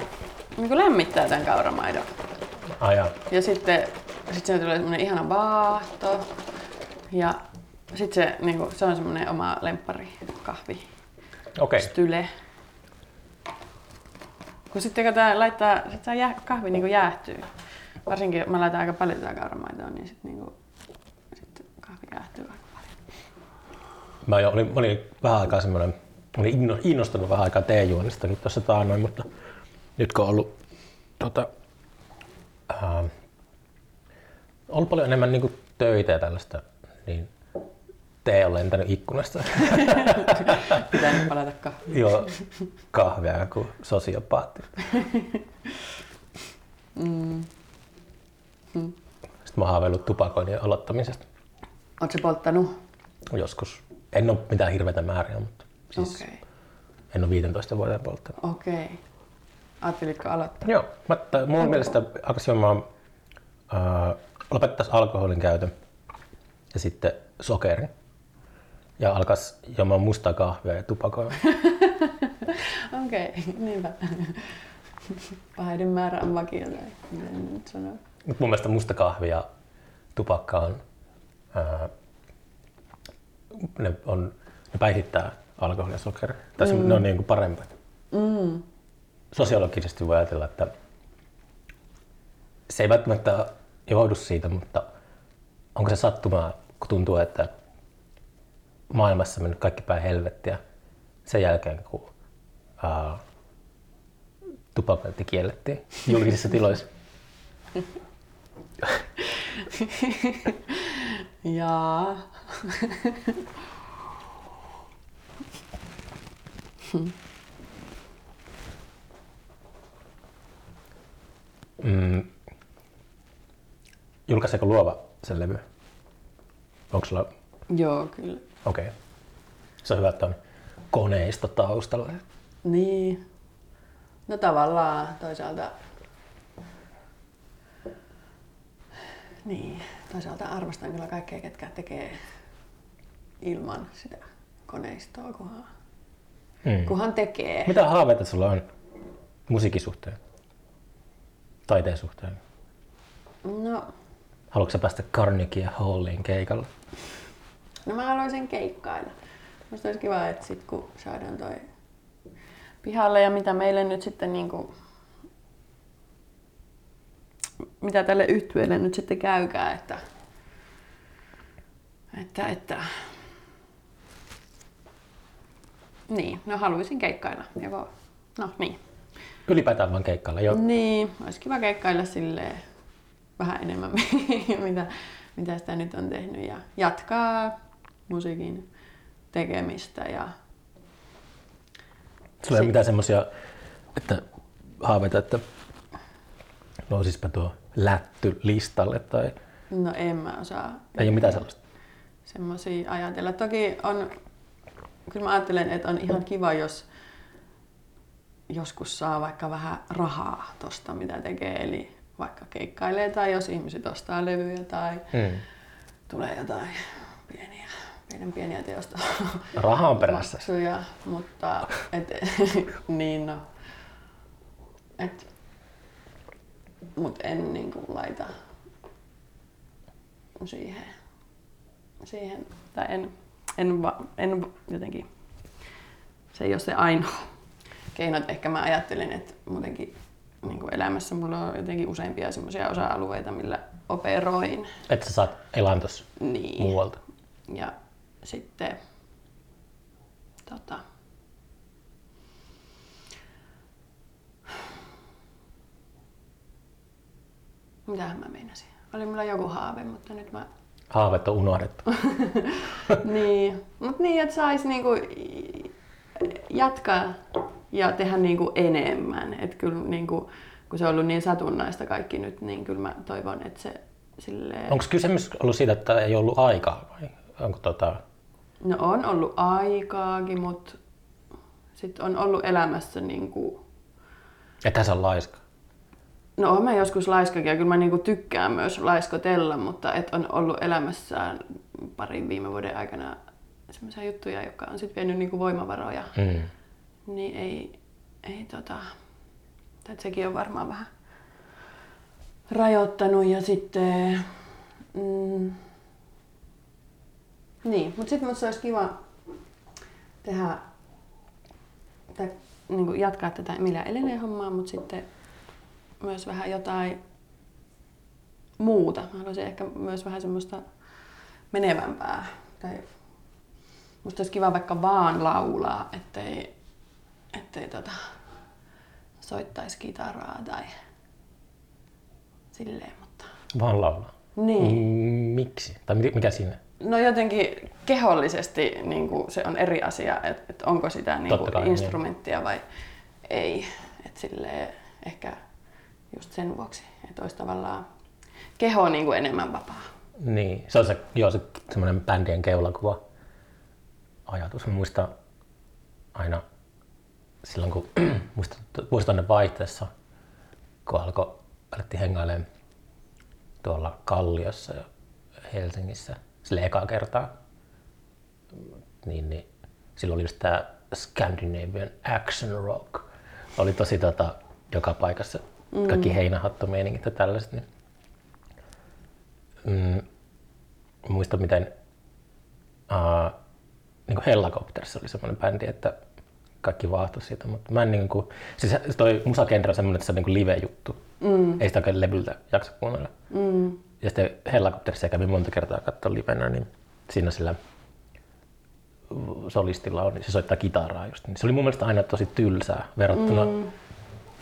niin kuin lämmittää tämän kauramaidon. Aja. Ja sitten sit se tulee semmoinen ihana vaahto. Ja sitten se, niin kuin, se on semmoinen oma lemppari kahvi. Okei. Style. Kun sitten kun tää laittaa, sit tää jää, kahvi niinku jäähtyy. Varsinkin mä laitan aika paljon tätä kauramaitoa, niin sitten niinku, sit kahvi jäähtyy aika paljon. Mä jo olin, mä olin vähän aikaa semmoinen, olin inno- innostunut vähän aikaa teejuonnistakin tuossa taannoin, mutta nyt kun on ollut tota, ää, ollut paljon enemmän niinku töitä ja tällaista, niin tee on lentänyt ikkunasta. [laughs] Pitää nyt palata kahviin. Joo, kahvia kuin sosiopaatti. Mm. Sitten mä oon haaveillut tupakoinnin aloittamisesta se polttanut? joskus. En ole mitään hirveitä määriä, mutta siis Okei. en ole 15 vuoteen polttanut. Okei. Ajattelitko aloittaa? Joo, mä, t- mun mielestä alkaisi juomaan, äh, lopettaisi alkoholin käytön ja sitten sokeri. Ja alkaisi juomaan mustaa kahvia ja tupakoimaan. [laughs] Okei, niinpä. Paheiden määrä on vakio tai miten nyt sanoo. Mut mun mielestä musta kahvi ja tupakka on, ää, ne, on, ne päihittää alkoholia ja sokeria. Tai mm. ne on niin kuin parempat. Mm. Sosiologisesti voi ajatella, että se ei välttämättä johdu siitä, mutta onko se sattumaa, kun tuntuu, että maailmassa mennyt kaikki päin helvettiä sen jälkeen, kun uh, tupakointi kiellettiin julkisissa tiloissa. [laughs] Jaa. Mm. Julkaiseeko Luova sen levy? Onko sulla... Joo, kyllä. Okei. Okay. Se on hyvä, että on koneisto taustalla. Niin. No tavallaan toisaalta... Niin, toisaalta arvostan kyllä kaikkea, ketkä tekee ilman sitä koneistoa, kunhan, Mm. kunhan tekee. Mitä haaveita sulla on musiikin suhteen? Taiteen suhteen? No, Haluatko sä päästä Carnegie Halliin keikalle? no mä haluaisin keikkailla. Musta olisi kiva, että sit kun saadaan toi pihalle ja mitä meille nyt sitten niinku, mitä tälle yhtyeelle nyt sitten käykää, että, että, että niin, no haluaisin keikkailla. Joko, no niin. Ylipäätään vaan keikkailla. Jo. Niin, olisi kiva keikkailla silleen vähän enemmän, [laughs] mitä, mitä sitä nyt on tehnyt ja jatkaa musiikin tekemistä ja Sulla ei ole mitään semmosia, että haaveita, että nousisipä tuo lätty listalle tai no en mä osaa ei ole mitään sellaista. semmoisia ajatella. Toki on, kyllä mä ajattelen, että on ihan kiva, jos joskus saa vaikka vähän rahaa tosta, mitä tekee, eli vaikka keikkailee tai jos ihmiset ostaa levyjä tai Mm. tulee jotain pieniä, pienen pieniä teosta Raha on perässä. maksuja, mutta et, [laughs] niin no, et, mut en niinku laita siihen, siihen tai en, en, va, en jotenkin, se ei ole se ainoa keino, että ehkä mä ajattelin, että muutenkin niin kuin elämässä mulla on jotenkin useampia semmoisia osa-alueita, millä operoin. Että sä saat elantos Niin. muualta. Ja sitten tota, Mitähän mä meinasin? Oli mulla joku haave, mutta nyt mä... Haaveet on unohdettu. [laughs] niin, mutta niin, että sais niinku jatkaa ja tehdä niinku enemmän. Et kyllä niinku, kun se on ollut niin satunnaista kaikki nyt, niin kyllä mä toivon, että se silleen... Onko kysymys ollut siitä, että ei ollut aikaa vai onko tota... No on ollut aikaakin, mutta sitten on ollut elämässä niinku... Että sä on laiska? No oon mä joskus laiskakin ja kyllä mä niinku tykkään myös laiskotella, mutta et on ollut elämässään parin viime vuoden aikana semmoisia juttuja, jotka on sitten vienyt niinku voimavaroja. Mm. Niin ei, ei tota... Tai sekin on varmaan vähän rajoittanut ja sitten... Mm, niin, mutta sitten musta olisi kiva tehdä, tai niin jatkaa tätä Emilia Elinen hommaa, mutta sitten myös vähän jotain muuta. Mä haluaisin ehkä myös vähän semmoista menevämpää. Tai musta olisi kiva vaikka vaan laulaa, ettei, ettei tota, soittaisi kitaraa tai silleen, mutta... Vaan laulaa. Niin. Mm, Miksi? Tai mi- mikä siinä? No jotenkin kehollisesti niin kuin se on eri asia, että et onko sitä niin Totta kuin kai, niin. instrumenttia vai ei. Et silleen, ehkä just sen vuoksi, että olisi tavallaan keho niin kuin enemmän vapaa. Niin, se on se, joo, se semmoinen bändien keulakuva ajatus. Mä muistan aina silloin, kun [clears throat] muistan vuosituhannen vaihteessa, kun alkoi, alettiin hengailemaan tuolla Kalliossa ja Helsingissä, sille ekaa kertaa, niin, niin silloin oli just tää Scandinavian Action Rock. Oli tosi tota, joka paikassa, kaikki heinähattomeiningit ja tällaiset. Niin, mm, muistan miten uh, niin kuin Hellacopters oli semmoinen bändi, että kaikki vaahtui siitä, mutta mä en niin kuin, siis toi musagenre on semmoinen, että se on niin live-juttu. Mm. Ei sitä oikein levyltä jaksa kuunnella. Mm. Ja sitten Hellacoptersia kävin monta kertaa katsoa livenä, niin siinä sillä solistilla on, niin se soittaa kitaraa just. Niin se oli mun mielestä aina tosi tylsää verrattuna mm.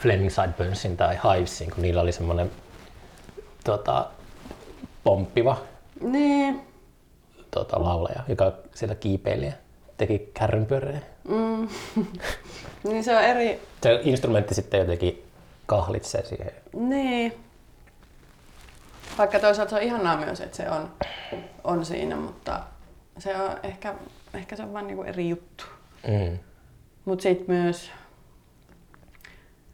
Fleming Sideburnsin tai Hivesin, kun niillä oli semmoinen tota, pomppiva Niin. tota, laulaja, joka siellä kiipeili ja teki kärrynpyörejä. Mm. [laughs] niin se on eri... Se instrumentti sitten jotenkin kahlitsee siihen. Niin. Vaikka toisaalta se on ihanaa myös, että se on, on siinä, mutta se on ehkä, ehkä se on vaan niinku eri juttu. Mm. Mutta sitten myös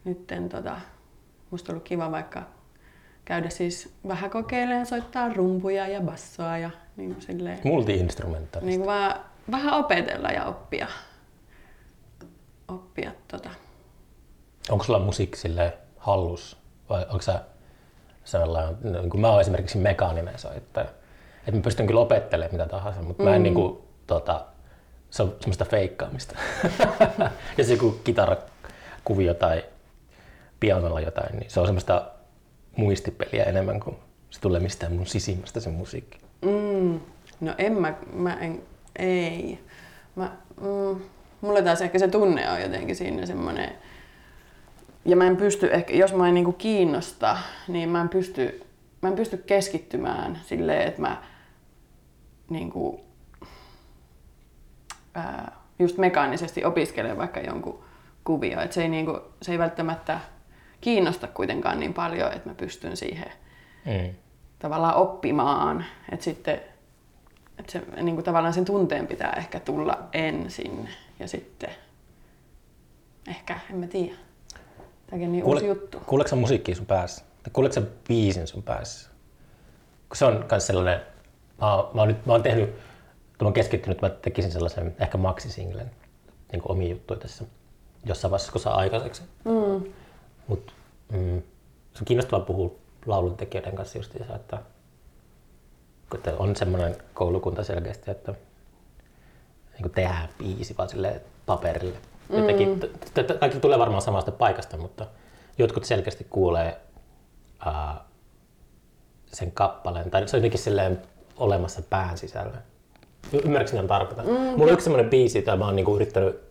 nytten tota, musta on ollut kiva vaikka käydä siis vähän kokeilemaan soittaa rumpuja ja bassoa ja niin kuin silleen, Multi-instrumentaalista. niin kuin vaan vähän opetella ja oppia. Oppia tota. Onko sulla musiikki sille hallus vai onko sä sellainen, niin kuin mä oon esimerkiksi mekaaninen soittaja, että mä pystyn kyllä opettelemaan mitä tahansa, mutta mä en Mm. niin kuin, tota, se on semmoista feikkaamista. [laughs] Jos joku kitarakuvio tai pianolla jotain, niin se on semmoista muistipeliä enemmän kuin se tulee mistään mun sisimmästä se musiikki. Mm, no en mä, mä en, ei. Mä, mm, mulla taas ehkä se tunne on jotenkin siinä semmoinen, ja mä en pysty ehkä, jos mä en niinku kiinnosta, niin mä en pysty, mä en pysty keskittymään silleen, että mä niinku, ää, just mekaanisesti opiskelen vaikka jonkun kuvio. Et se, ei niinku, se ei välttämättä kiinnosta kuitenkaan niin paljon, että mä pystyn siihen Mm. tavallaan oppimaan. Että sitten että se, niin kuin tavallaan sen tunteen pitää ehkä tulla ensin ja sitten ehkä, en mä tiedä. Tämäkin on niin uusi juttu. Kuuleeko musiikkia sun päässä? Tai kuuleeko sä biisin sun päässä? Kun se on myös sellainen, mä oon, mä oon, nyt, mä oon tehnyt, kun mä oon keskittynyt, mä tekisin sellaisen ehkä maxisinglen, niin omia juttuja tässä jossain vaiheessa, kun saa aikaiseksi. Mm. Mut, mm, se on kiinnostavaa puhua lauluntekijöiden kanssa justiinsa, että, kun te- on semmoinen koulukunta selkeästi, että niin kuin tehdään biisi vaan silleen paperille. Jotenkin, mm. kaikki tulee varmaan samasta paikasta, mutta jotkut selkeästi kuulee ää, sen kappaleen, tai se on jotenkin silleen olemassa pään sisällä. Ymmärrätkö mitä tarkoitan? Mm. Mulla on yksi semmoinen biisi, jota mä oon niinku yrittänyt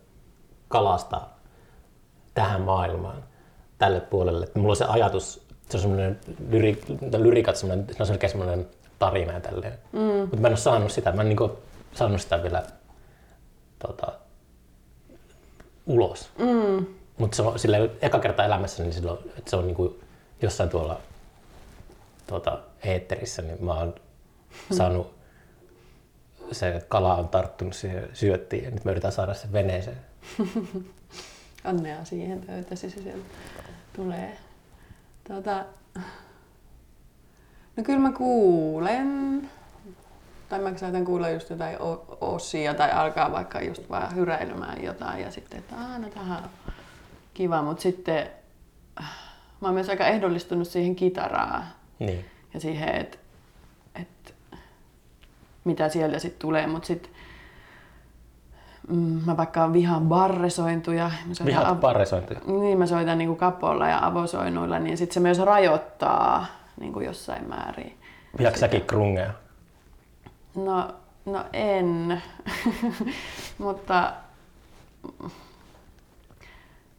kalastaa tähän maailmaan, tälle puolelle. Että mulla on se ajatus, se on semmoinen lyri, lyrikat, semmoinen, se on selkeä semmoinen tarina ja tälleen. Mm. Mutta mä en ole saanut sitä, mä en niinku saanut sitä vielä tota, ulos. Mm. Mutta se on sille eka kerta elämässä, niin silloin, että se on niinku jossain tuolla tuota, eetterissä, niin mä oon [laughs] saanut, se kala on tarttunut siihen syöttiin ja nyt me yritetään saada se veneeseen. [laughs] Onnea siihen, toivottavasti se sieltä tulee. Tota, no kyllä mä kuulen. Tai mä saatan kuulla just jotain osia tai alkaa vaikka just vaan hyräilemään jotain ja sitten, että aah, no tähän on kiva. Mutta sitten mä oon myös aika ehdollistunut siihen kitaraan Niin. ja siihen, että et, mitä sieltä sitten tulee. Mutta sitten mm, mä vaikka vihaan barresointuja. Mä soitan Vihaat av- parresointia. niin, mä soitan niinku kapolla ja avosoinnuilla, niin sit se myös rajoittaa niinku jossain määrin. Vihaatko säkin krungeja? No, no en, [laughs] mutta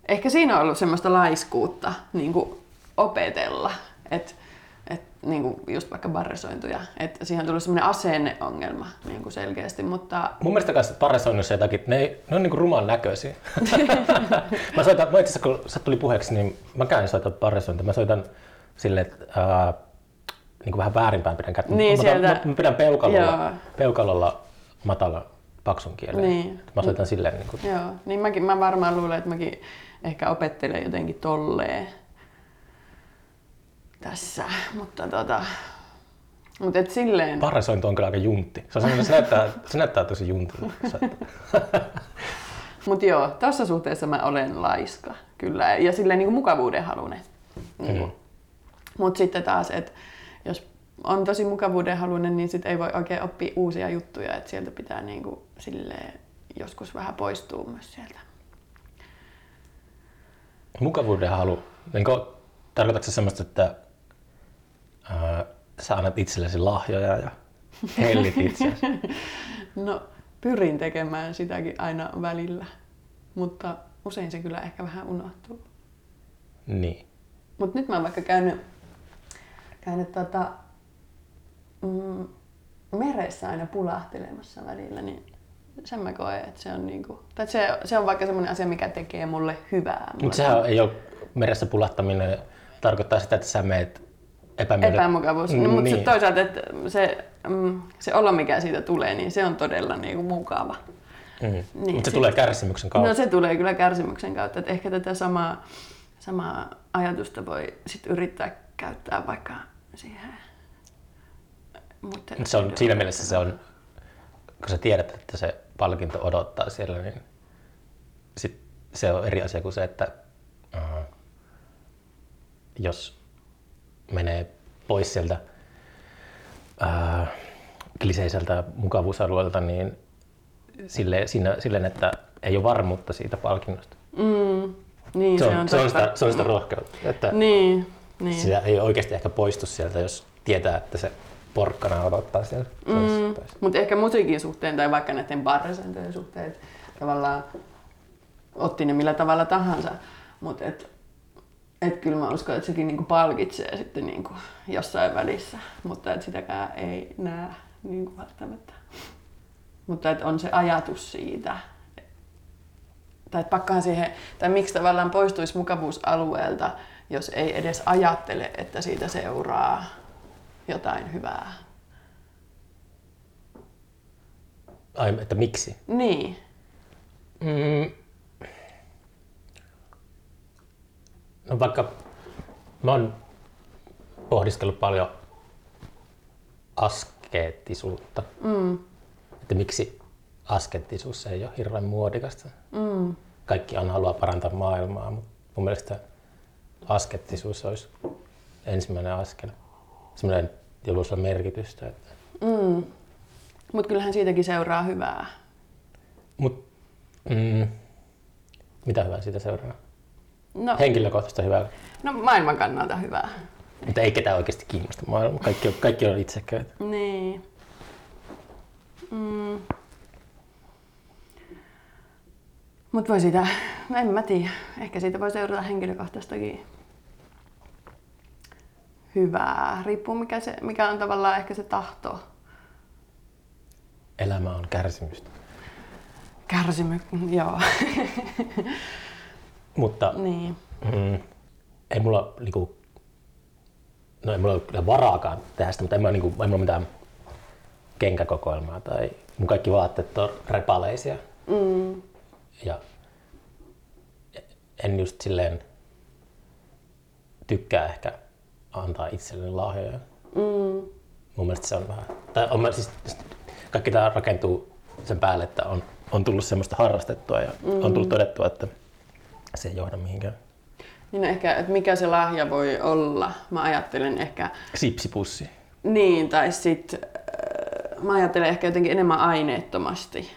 ehkä siinä on ollut semmoista laiskuutta niin opetella, että et, niin just vaikka barresointuja, että siihen on tullut semmoinen asenneongelma niin selkeästi, mutta Mun mielestä kanssa parresoinnissa jotakin, ne, ei, ne on niinku ruman näköisiä. [laughs] mä soitan, mä itse asiassa kun se tuli puheeksi, niin mä käyn soitan parresointia. Mä soitan silleen, että ää, niin kuin vähän väärinpäin pidän kättä. Niin, mä, sieltä- mä, mä, pidän peukalolla, Joo. peukalolla matala paksun kielen. Niin. Mä soitan silleen, niin kuin, joo, niin mäkin, mä varmaan luulen, että mäkin ehkä opettelen jotenkin tolleen tässä, mutta tota, mutta et silleen, parresointi on kyllä aika juntti. Se, on se, näyttää, se näyttää tosi juntilta. [laughs] Mutta joo, tässä suhteessa mä olen laiska, kyllä. Ja silleen niin kuin mukavuuden halunen. Niin Mm. Mutta sitten taas, että jos on tosi mukavuuden halunen, niin sit ei voi oikein oppia uusia juttuja. Että sieltä pitää niin kuin silleen joskus vähän poistua myös sieltä. Mukavuuden halu. Niin tarkoitatko se semmoista, että sä annat itsellesi lahjoja ja hellit itseäsi? [laughs] No pyrin tekemään sitäkin aina välillä, mutta usein se kyllä ehkä vähän unohtuu. Niin. Mutta nyt mä oon vaikka käynyt, käynyt tota, mm, meressä aina pulahtelemassa välillä, niin sen mä koen, että se on, niinku, tai se, se on vaikka semmoinen asia, mikä tekee mulle hyvää. Mutta sehän ei ole meressä pulahtaminen, tarkoittaa sitä, että sä meet epämiellyt... Epämukavuus. No, mutta niin. toisaalta, että se, mm, se olo, mikä siitä tulee, niin se on todella niinku mukava. Mm. Niin, mutta se, tulee kärsimyksen kautta. No se tulee kyllä kärsimyksen kautta. Että ehkä tätä samaa, samaa ajatusta voi sit yrittää käyttää vaikka siihen se on, siinä mielessä se on, kun sä tiedät, että se palkinto odottaa siellä, niin sit se on eri asia kuin se, että uh, jos menee pois sieltä uh, kliseiseltä mukavuusalueelta, niin sille, siinä, silleen, että ei ole varmuutta siitä palkinnosta. Mm, niin, se, on, se, on, se, on sitä, se on sitä rohkeutta. Että niin, niin. Sitä ei oikeasti ehkä poistu sieltä, jos tietää, että se porkkana odottaa siellä. Mm, Mutta ehkä musiikin suhteen tai vaikka näiden barresääntöjen suhteen, tavallaan otti ne millä tavalla tahansa. Mutta et, kyllä mä uskon, että sekin niinku palkitsee sitten niinku jossain välissä, mutta et sitäkään ei näe niinku välttämättä. Mutta et on se ajatus siitä, tai pakkahan siihen, tai miksi tavallaan poistuisi mukavuusalueelta, jos ei edes ajattele, että siitä seuraa jotain hyvää. Ai, että miksi? Niin. Mm. No vaikka mä oon pohdiskellut paljon askeettisuutta. Mm. Että miksi askeettisuus ei ole hirveän muodikasta. Mm. Kaikki on haluaa parantaa maailmaa, mutta mun mielestä askeettisuus olisi ensimmäinen askel. Sellainen jolla on merkitystä. Että... Mm. Mutta kyllähän siitäkin seuraa hyvää. Mut, mm, mitä hyvää siitä seuraa? No, Henkilökohtaista hyvää? No maailman kannalta hyvää. Mutta ei ketään oikeasti kiinnosta maailma. Kaikki on, kaikki on itseköitä. Niin. Mm. Mutta voi siitä, en mä tiedä, ehkä siitä voi seurata henkilökohtaistakin hyvää. Riippuu mikä, se, mikä on tavallaan ehkä se tahto. Elämä on kärsimystä. Kärsimy, joo. [laughs] Mutta niin. mm, ei mulla niinku, no ei mulla ole kyllä varaakaan tehdä sitä, mutta ei mulla, niinku, ei mulla mitään kenkäkokoelmaa tai mun kaikki vaatteet on repaleisia. Mm. Ja en just silleen tykkää ehkä antaa itselleni lahjoja. Mm. Mun mielestä se on vähän, tai on, siis, kaikki tämä rakentuu sen päälle, että on, on tullut semmoista harrastettua ja mm. on tullut todettua, että se ei johda mihinkään. Niin ehkä, että mikä se lahja voi olla. Mä ajattelen ehkä... Sipsipussi. Niin, tai sitten äh, mä ajattelen ehkä jotenkin enemmän aineettomasti.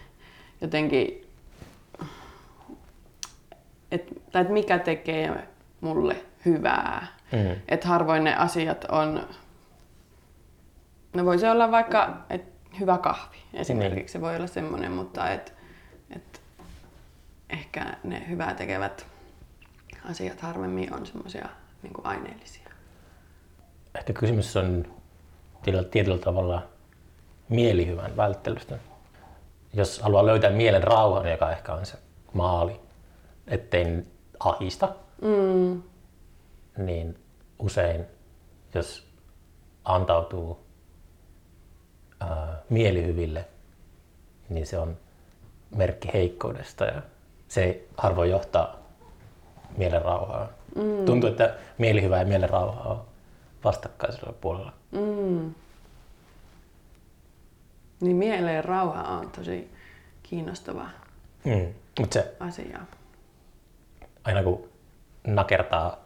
Jotenkin, et, tai että mikä tekee mulle hyvää. Mm. Että harvoin ne asiat on, no voi se olla vaikka et hyvä kahvi esimerkiksi, se voi olla semmoinen, mutta et, et ehkä ne hyvää tekevät asiat harvemmin on semmoisia niin aineellisia. Ehkä kysymys on tietyllä tavalla mielihyvän välttelystä. Jos haluaa löytää mielen rauhan, joka ehkä on se maali, ettei ahista, mm. niin usein, jos antautuu ää, mielihyville, niin se on merkki heikkoudesta ja se ei harvoin johtaa mielen rauhaa. Mm. Tuntuu, että mielihyvä ja mielen rauha on vastakkaisella puolella. Mm. Niin mieleen rauha on tosi kiinnostava mm. Mut se, asia. Aina kun nakertaa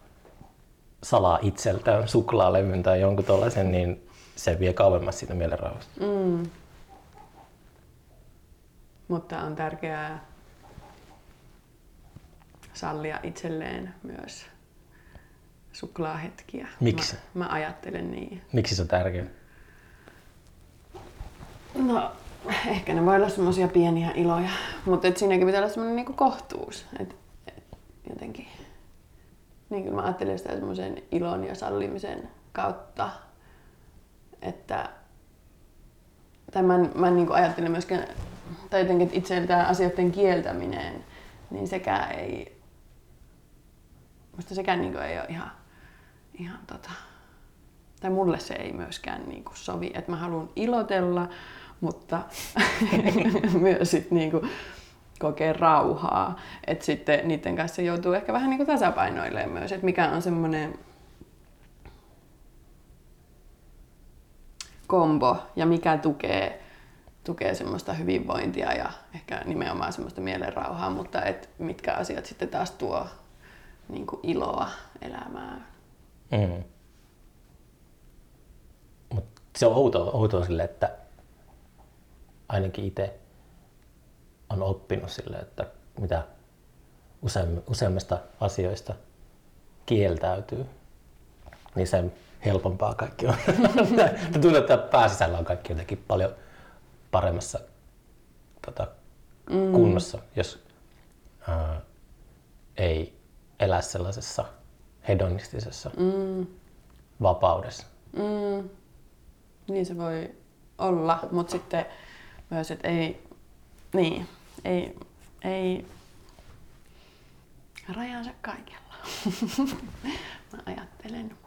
salaa itseltään suklaalevyn tai jonkun tollaisen, niin se vie kauemmas siitä mielenrauhasta. Mm. Mutta on tärkeää sallia itselleen myös suklaahetkiä. Miksi? Mä, mä ajattelen niin. Miksi se on tärkeää? No, Ehkä ne voi olla semmoisia pieniä iloja, mutta siinäkin pitää olla semmoinen niinku kohtuus. Et, et jotenkin. Niin kyllä mä ajattelin sitä semmoisen ilon ja sallimisen kautta, että tai mä, en, mä en niin ajattele myöskään, tai jotenkin, että itse tämä asioiden kieltäminen, niin sekään ei, musta sekään niin ei ole ihan, ihan tota, tai mulle se ei myöskään niin sovi, että mä haluan ilotella, mutta [laughs] myös sit niin kuin kokea rauhaa. Että sitten niiden kanssa joutuu ehkä vähän niin kuin tasapainoilemaan myös, että mikä on semmoinen kombo ja mikä tukee, tukee semmoista hyvinvointia ja ehkä nimenomaan semmoista mielenrauhaa, mutta et mitkä asiat sitten taas tuo niin kuin iloa elämään. Mm. Mut se on outoa, outoa sille, että ainakin itse on oppinut sille, että mitä useimmista asioista kieltäytyy, niin sen helpompaa kaikki on. [laughs] Tuntuu, että pääsisällä on kaikki jotenkin paljon paremmassa tota, mm. kunnossa, jos ää, ei elä sellaisessa hedonistisessa mm. vapaudessa. Mm. Niin se voi olla, mutta sitten myös, että ei, niin, ei, ei rajansa kaikella. [laughs] Mä ajattelen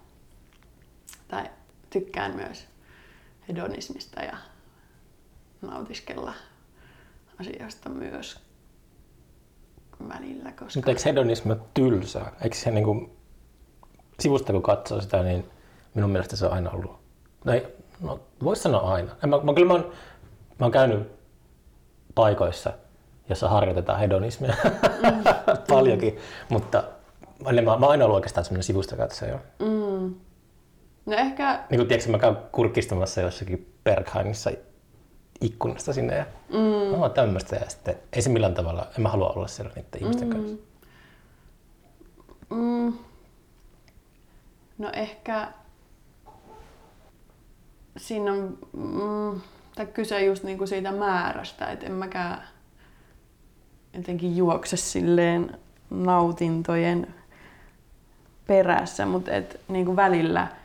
tai tykkään myös hedonismista ja nautiskella asioista myös välillä. Koska... Mutta eikö hedonismi ole tylsää? Eikö se niin kuin, sivusta kun katsoo sitä, niin minun mielestä se on aina ollut. No, ei, no voisi sanoa aina. Mä, mä, kyllä mä oon, mä oon käynyt paikoissa, jossa harjoitetaan hedonismia mm. [laughs] paljonkin, mutta mä, mä, mä oon aina ollut oikeastaan semmoinen sivusta katsoja. Mm. No ehkä... Niin kuin tiedätkö, mä käyn kurkistamassa jossakin Berghainissa ikkunasta sinne ja mm. no, tämmöistä ja sitten ei se millään tavalla, en mä halua olla siellä niiden ihmisten mm. kanssa. Mm. No ehkä siinä on mm, tai kyse just niinku siitä määrästä, että en mäkään jotenkin juokse silleen nautintojen perässä, mutta et niinku välillä –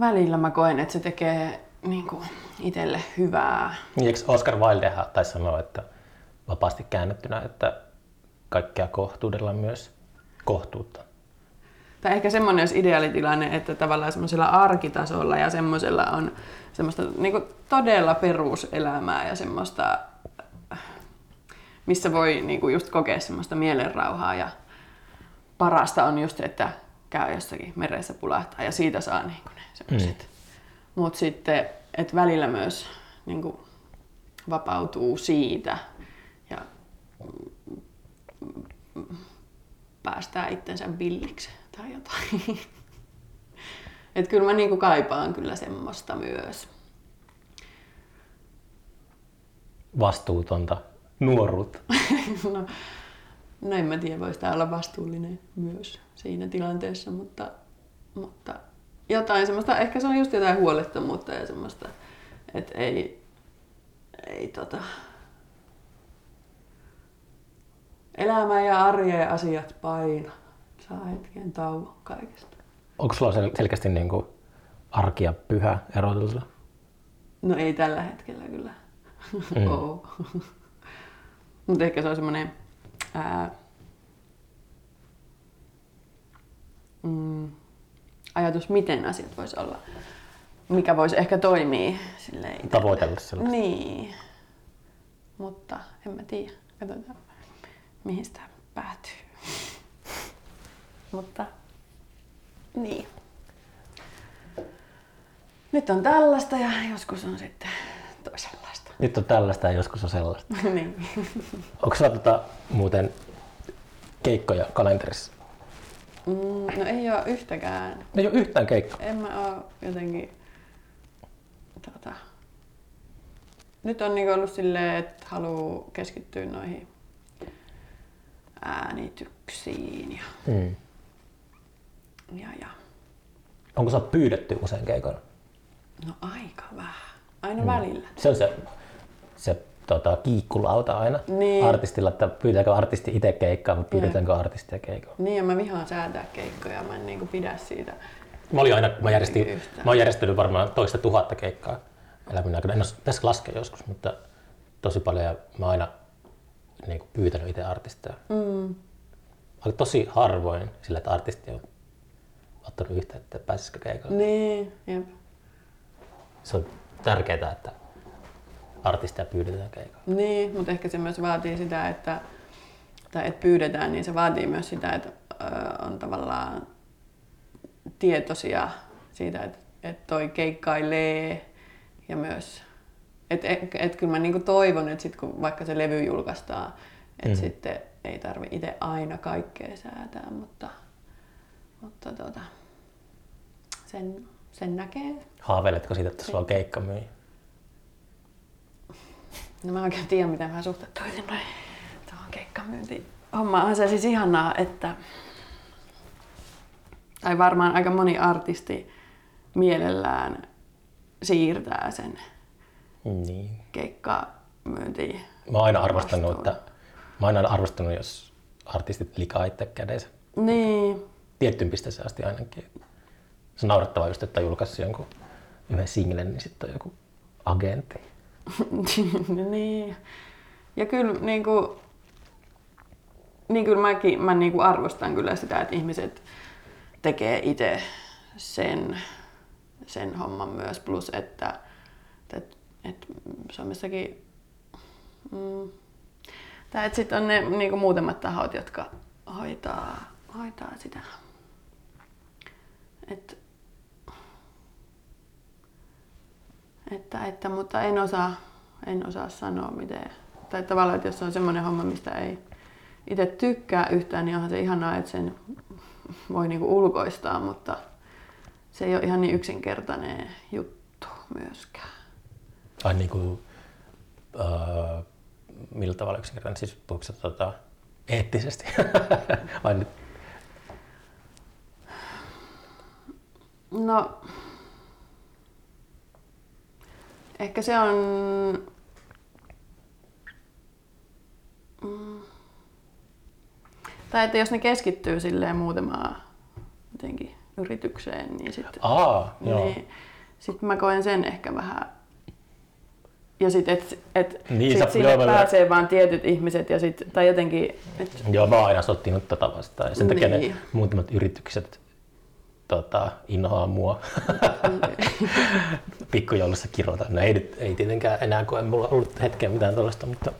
välillä mä koen, että se tekee niin kuin itselle hyvää. Niin, eikö Oscar Wilde taisi sanoa, että vapaasti käännettynä, että kaikkea kohtuudella myös kohtuutta? Tai ehkä semmoinen jos ideaalitilanne, että tavallaan semmoisella arkitasolla ja semmoisella on semmoista niin kuin todella peruselämää ja semmoista, missä voi niin kuin just kokea semmoista mielenrauhaa ja parasta on just, että käy jossakin meressä pulahtaa ja siitä saa niin kuin ne semmoiset. Mm. Mutta sitten, että välillä myös niin kuin, vapautuu siitä ja päästää itsensä villiksi tai jotain. [laughs] että kyllä mä niin kuin kaipaan kyllä semmoista myös. Vastuutonta nuoruutta. [laughs] no, no en mä tiedä, voisi olla vastuullinen myös siinä tilanteessa, mutta, mutta jotain semmoista, ehkä se on just jotain huolettomuutta ja semmoista, että ei, ei tota, elämä ja arjen asiat paina. Saa hetken tauon kaikesta. Onko sulla sel- selkeästi niin kuin arki ja pyhä eroteltu? No ei tällä hetkellä kyllä mm. [laughs] Mutta ehkä se on semmoinen mm, ajatus, miten asiat voisi olla. Mikä voisi ehkä toimia silleen Tavoitella sellaista. Niin. Mutta en mä tiedä. Katsotaan, mihin sitä päätyy. [laughs] Mutta niin. Nyt on tällaista ja joskus on sitten toisenlaista. Nyt on tällaista ja joskus on sellaista. [laughs] niin. Onko sulla tota, muuten keikkoja kalenterissa? Mm, no ei ole yhtäkään. Ei ole yhtään keikkaa? En mä oo jotenkin... Tota, nyt on niinku ollut silleen, että haluaa keskittyä noihin äänityksiin ja, mm. ja, ja. Onko sä pyydetty usein keikoilla? No aika vähän. aina välillä. Se on se, se tota, kiikkulauta aina Niin. artistilla, että pyydetäänkö artisti itse keikkaa vai pyydetäänkö artistia keikkaa. Niin, ja mä vihaan säätää keikkoja, mä en niinku pidä siitä. Mä, olin aina, mä, järjestin, Yhtään. mä oon järjestänyt varmaan toista tuhatta keikkaa elämän aikana. En ole tässä laskea joskus, mutta tosi paljon ja mä oon aina niin kuin, pyytänyt itse artisteja. Mm. Aika tosi harvoin sillä, että artisti on ottanut yhteyttä, että pääsisikö keikalle. Niin, jep. Se on tärkeää, että artisteja pyydetään keikalle. Niin, mutta ehkä se myös vaatii sitä, että, tai että pyydetään, niin se vaatii myös sitä, että on tavallaan tietoisia siitä, että, että toi keikkailee ja myös, että et, et kyllä mä niinku toivon, että sit kun vaikka se levy julkaistaan, että mm. sitten ei tarvi itse aina kaikkea säätää, mutta, mutta tota, sen, sen näkee. Haaveiletko siitä, että sulla on keikka myy? No mä oikein tiedä, miten mä suhtautuisin noin tuohon keikkamyyntiin. Homma on se siis ihanaa, että tai varmaan aika moni artisti mielellään siirtää sen Niin. keikkamyyntiin. Mä oon aina arvostanut, vastuun. että mä oon aina arvostanut, jos artistit likaa itse kädensä. Niin, Tiettyyn pisteeseen asti ainakin. Se on naurettavaa just, että julkaisi jonkun yhden singlen, niin sitten on joku agentti. [laughs] niin. Ja kyllä niin kuin, niin kyllä mäkin mä niin kuin arvostan kyllä sitä, että ihmiset tekee itse sen, sen homman myös. Plus, että, että, että Suomessakin mm, tai että sitten on ne niin kuin muutamat tahot, jotka hoitaa, hoitaa sitä. Et, että, että, mutta en osaa, en osaa sanoa miten. Tai tavallaan, että jos on semmoinen homma, mistä ei itse tykkää yhtään, niin onhan se ihanaa, että sen voi niinku ulkoistaa, mutta se ei ole ihan niin yksinkertainen juttu myöskään. Ai niin kuin, äh, millä tavalla yksinkertainen? Siis puhuuko se tota, eettisesti? [laughs] Vai nyt? No, ehkä se on... Mm. Tai että jos ne keskittyy silleen muutamaan jotenkin yritykseen, niin sitten Aa, joo. niin, sit mä koen sen ehkä vähän... Ja sitten, että et, Niin, sit sinne pääsee vaan tietyt ihmiset ja sit, tai jotenkin, et, Joo, mä oon aina sottinut tätä vastaan. Ja sen takia ne Niin. muutamat yritykset tota, inhoaa mua. [laughs] Pikkujoulussa kirota. No ei, nyt, ei tietenkään enää, kun ei mulla ollut hetkeä mitään tuollaista, mutta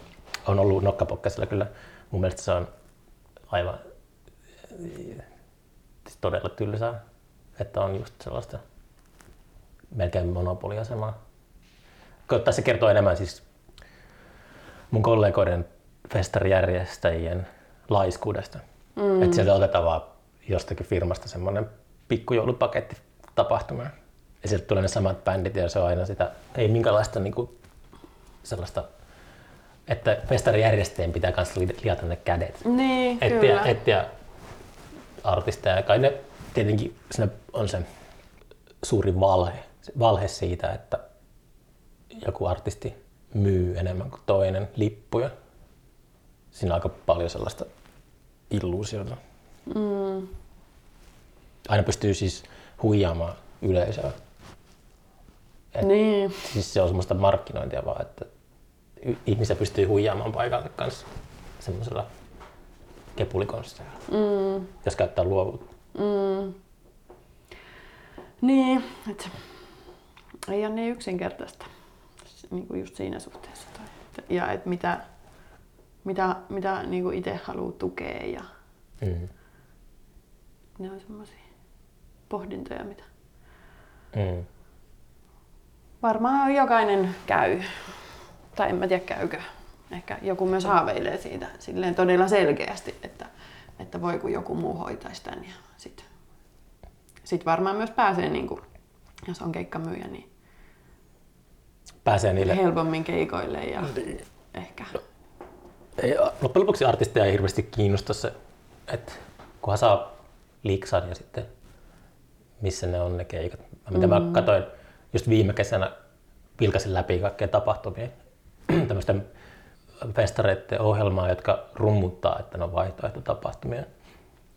on ollut nokkapokkasella kyllä. Mun mielestä se on aivan siis todella tylsää, että on just sellaista melkein monopoliasemaa. Koska se kertoo enemmän siis mun kollegoiden festarijärjestäjien laiskuudesta. Mm. Että sieltä otetaan vaan jostakin firmasta semmoinen pikkujoulupaketti tapahtumaan. Ja sieltä tulee ne samat bändit ja se on aina sitä, ei minkälaista niinku sellaista, että festarijärjestäjien pitää myös liata ne kädet. niin, Etsiä, kyllä. etsiä artisteja. Kai ne tietenkin siinä on se suuri valhe, valhe siitä, että joku artisti myy enemmän kuin toinen lippuja. Siinä on aika paljon sellaista illuusiota. Mm, Aina pystyy siis huijaamaan yleisöä. Et, niin, Siis se on semmoista markkinointia vaan, että ihmisiä pystyy huijaamaan paikalle kanssa semmoisella kepulikonsteilla, mm, jos käyttää luovuutta. mm. Niin, että ei ole niin yksinkertaista niin kuin just siinä suhteessa. Toi. Ja että mitä, mitä, mitä niin kuin itse haluaa tukea ja Mm. ne on semmoisia pohdintoja, mitä Mm. varmaan jokainen käy. Tai en mä tiedä käykö. Ehkä joku myös haaveilee siitä silleen todella selkeästi, että, että voi kun joku muu hoitaisi tämän. Ja sit, sit varmaan myös pääsee, niin kuin, jos on keikkamyyjä, niin Pääsee niille helpommin keikoille ja ehkä. Ei, loppujen lopuksi artisteja ei hirveästi kiinnosta se, että kunhan saa liksan ja sitten missä ne on ne keikat. Mitä mm. mä katsoin just viime kesänä vilkasin läpi kaikkea tapahtumia, [clears throat] tämmöisten festareiden ohjelmaa, jotka rummuttaa, että ne on vaihtoehtotapahtumia,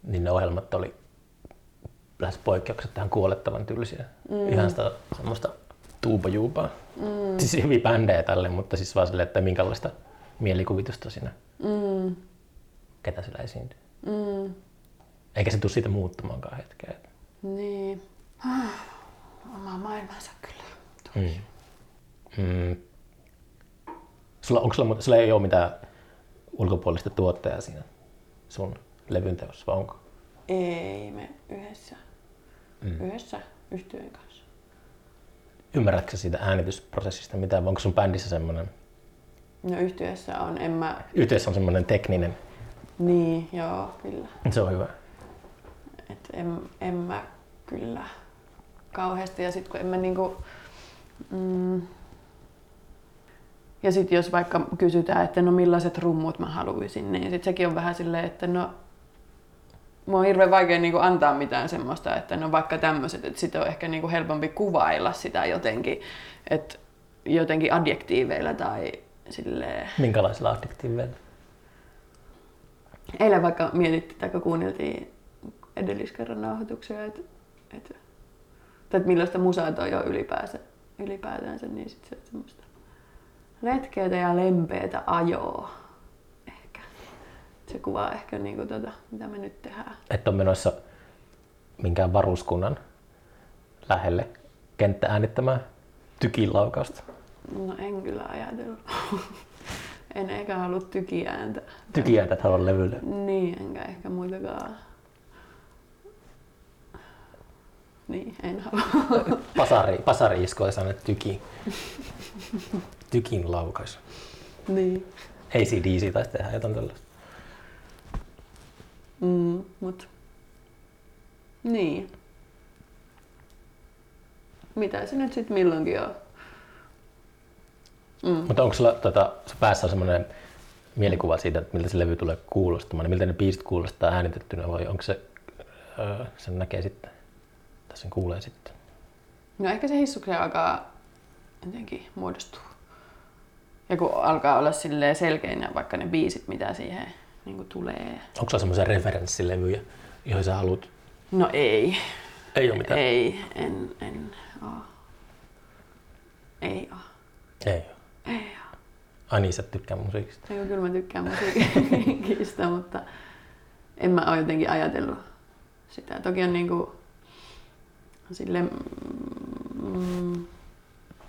niin ne ohjelmat oli lähes poikkeukset tähän kuolettavan tylsiä. Mm. Ihan sitä semmoista tuupajuupaa. Mm. Siis hyviä bändejä tälle, mutta siis vaan silleen, että minkälaista mielikuvitusta siinä, Mm. ketä sillä esiintyy. Mm. Eikä se tule siitä muuttumaankaan hetkeä. Niin. Oma maailmansa kyllä. Mm. Mm. Sulla, onko sulla, sulla ei ole mitään ulkopuolista tuottajaa siinä sun levyn teossa, vai onko? Ei me yhdessä, mm. yhdessä yhtyeen kanssa. Ymmärrätkö siitä äänitysprosessista mitään, vai onko sun bändissä semmoinen, No yhtyessä on, en mä, yhteydessä on semmoinen tekninen, niin joo kyllä. se on hyvä. Et en, en mä kyllä kauheasti. Ja sitten kun en mä niinku, mm, ja sitten jos vaikka kysytään, että no millaiset rummut mä haluaisin, niin sit sekin on vähän silleen, että no Mua on hirveän vaikea niinku antaa mitään semmoista, että no vaikka tämmöiset, että sitten on ehkä niinku helpompi kuvailla sitä jotenkin, että jotenkin adjektiiveilla tai silleen. Minkälaisilla adjektiiveilla? Eilen vaikka mietittiin tai kuunneltiin edelliskerran nauhoituksia, että, että, tai että millaista musaa toi on ylipäänsä, ylipäätänsä, niin sit se on semmoista retkeätä ja lempeätä ajoa ehkä. Se kuvaa ehkä niinku tota, mitä me nyt tehdään. Et ole menossa minkään varuskunnan lähelle kenttä äänittämään tykilaukausta. No en kyllä ajatellut. [laughs] en eikä halua tykiääntä. Tykiääntä et halua levylle. Niin, enkä ehkä muitakaan. Niin, en halua. Pasari, pasari iskoi sanoa tyki. Tykin laukaus. niin. ACDC taisi tehdä jotain tällaista. Mm, mut. Niin. Mitä se nyt sitten milloinkin on? Mm. Mutta onko sulla tota, sun päässä on semmoinen mielikuva siitä, että miltä se levy tulee kuulostamaan, miltä ne biisit kuulostaa äänitettynä vai onko se, öö, sen näkee sitten, tai sen kuulee sitten? No ehkä se hissuksen alkaa jotenkin muodostua. Ja kun alkaa olla silleen selkeinä vaikka ne biisit, mitä siihen niin tulee. Onko sulla semmoisia referenssilevyjä, joihin sä haluat? No ei. Ei ole mitään? Ei, en, en oo. Ei oo. Ei ole. Ei oo. Ai niin, sä tykkää musiikista. Eikö kyllä mä tykkään musiikista, [laughs] mutta en mä oo jotenkin ajatellut sitä. Toki on niinku sille mm,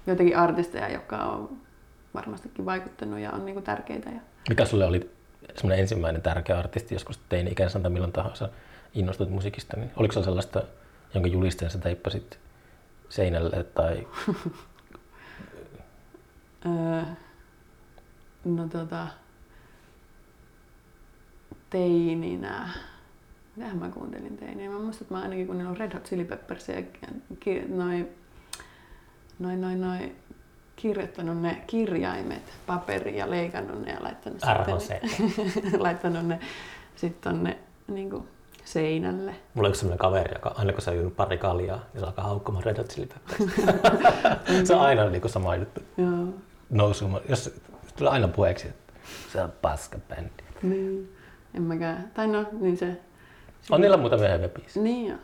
jotenkin artisteja, jotka on varmastikin vaikuttanut ja on niinku tärkeitä. Ja... Mikä sulle oli semmoinen ensimmäinen tärkeä artisti joskus teini-ikäisenä tai milloin tahansa innostut musiikista, niin oliko se sellaista, jonka julisteen sä teippasit seinälle tai [laughs] Öö, no tota, teininä. Mitähän mä kuuntelin teininä? Mä muistan, että mä ainakin kuunnellut Red Hot Chili Peppersia ja ki- noin, noin, noin, noin kirjoittanut ne kirjaimet paperiin ja leikannut ne ja laittanut, RHC. sitten, [laughs] laittanut ne sitten tonne niin kuin seinälle. Mulla on yksi sellainen kaveri, joka aina kun sä juonut pari kaljaa, niin se alkaa haukkumaan Red Hot Chili Peppers. [laughs] se on aina niin kuin sama juttu. Joo. Nousuma. Jos tulee aina puheeksi, että se on paska bändi. Niin. En mäkään. Tai no, niin se. On niillä muutamia hyviä biisejä. Niin jo.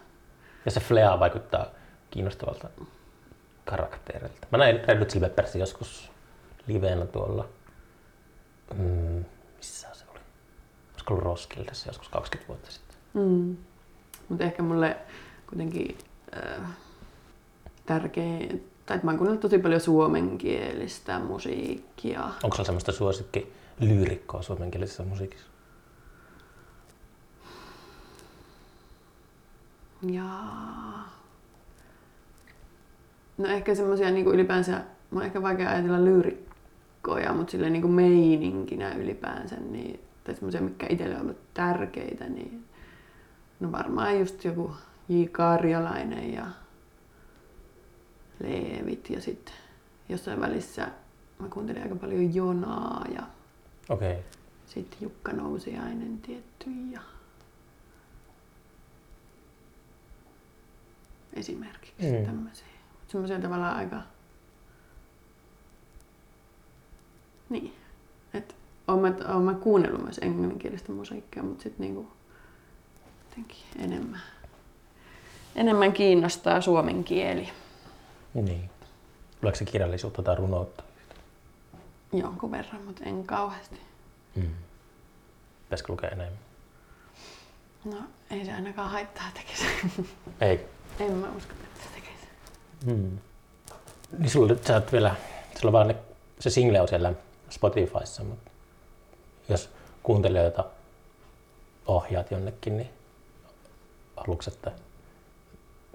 Ja se Flea vaikuttaa kiinnostavalta karakterilta. Mä näin Red Hot Chili Peppersin joskus liveenä tuolla, mm, missä se oli? Olisiko ollut Roskildessa joskus 20 vuotta sitten. Mm. Mutta ehkä mulle kuitenkin äh, tärkeä, tai että mä oon kuunnellut tosi paljon suomenkielistä musiikkia. Onko sulla semmoista suosikki lyyrikkoa suomenkielisessä musiikissa? Ja... No ehkä semmosia niinku ylipäänsä, mä ehkä vaikea ajatella lyyrikkoja, mutta silleen niinku meininkinä ylipäänsä, niin, tai semmosia, mitkä itselle on ollut tärkeitä, niin no varmaan just joku J. Karjalainen ja Leevit ja sitten jossain välissä mä kuuntelin aika paljon Jonaa ja. Okay. sitten Jukka Nousiainen tietty ja esimerkiksi mm. tämmöisiä. Semmoisia tavallaan aika... Niin. Että olen, olen mä kuunnellut myös englanninkielistä musiikkia, mutta sitten niinku jotenkin enemmän, enemmän kiinnostaa suomen kieli. Niin. Tuleeko se kirjallisuutta tai runoutta? Jonkun verran, mutta en kauheasti. Mm. Pitäisikö lukea enemmän? No, ei se ainakaan haittaa tekisi. Ei en mä usko, että se tekisi. Mm. Niin sulla, sä oot vielä, sulla vaan ne, se single on siellä Spotifyssa, mutta jos kuuntelijoita ohjaat jonnekin, niin haluatko, että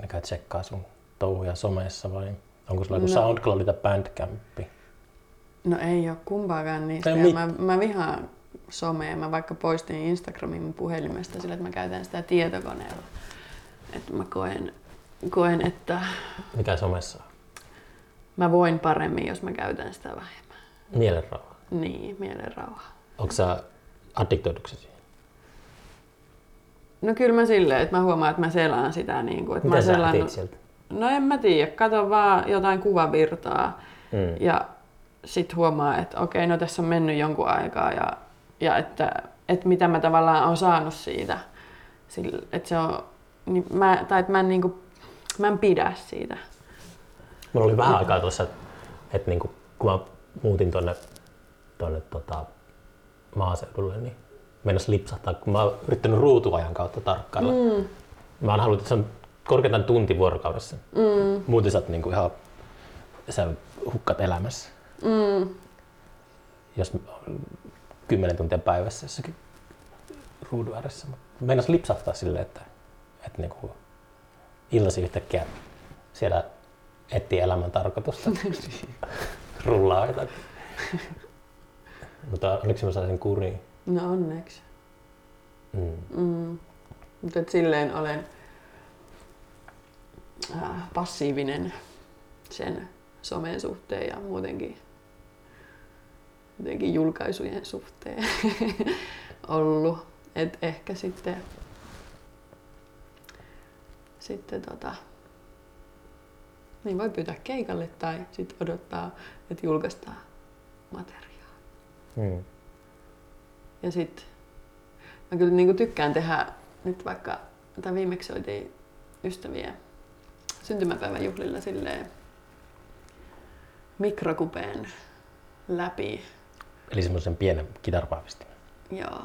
ne käy tsekkaa sun touhuja somessa vai onko sulla joku No. SoundCloud tai Bandcampi? No ei ole kumpaakaan niistä. Ei mit- mä, mä vihaan somea. Mä vaikka poistin Instagramin mun puhelimesta sillä, että mä käytän sitä tietokoneella. Että mä koen, koen, että Mikä somessa on? mä voin paremmin, jos mä käytän sitä vähemmän. Mielenrauha. Niin, mielenrauha. Onko sä addiktoidutko sä siihen? No kyllä mä silleen, että mä huomaan, että mä selaan sitä. Niin kuin, että mä Mitä sä selaan... teet sieltä? No en mä tiedä, kato vaan jotain kuvavirtaa Mm. ja sit huomaa, että okei, no tässä on mennyt jonkun aikaa ja, ja että, että mitä mä tavallaan on saanut siitä. Sillä, että se on, niin mä, tai että mä en, niinku, mä en pidä siitä. Mulla oli vähän aikaa tuossa, että, niin kuin, kun mä muutin tuonne, tuonne tota, maaseudulle, niin mennessä lipsahtaa, kun mä oon yrittänyt ruutuajan kautta tarkkailla. Mm. Mä oon halunnut, että se on korkeintaan tunti vuorokaudessa. Mm, Muuten sä oot niin kuin ihan, sä hukkat elämässä. mm, Jos kymmenen tuntia päivässä jossakin ruudun ääressä. Meinas lipsahtaa silleen, että, että niin kuin illasi yhtäkkiä siellä etsii elämän tarkoitusta. [laughs] Rullaa jotakin. Mutta onneksi mä sain sen kuriin. no onneksi. Mm. Mm. Mutta silleen olen äh, passiivinen sen somen suhteen ja muutenkin, muutenkin julkaisujen suhteen [laughs] ollut. Et ehkä sitten, sitten tota, niin voi pyytää keikalle tai sitten odottaa, että julkaistaan materiaalia. Mm. Ja sit mä kyllä niinku tykkään tehdä nyt vaikka, tai viimeksi soitin ystävien syntymäpäivän juhlilla silleen mikrokupeen läpi. Eli semmoisen pienen kitarpaavistimen. Joo,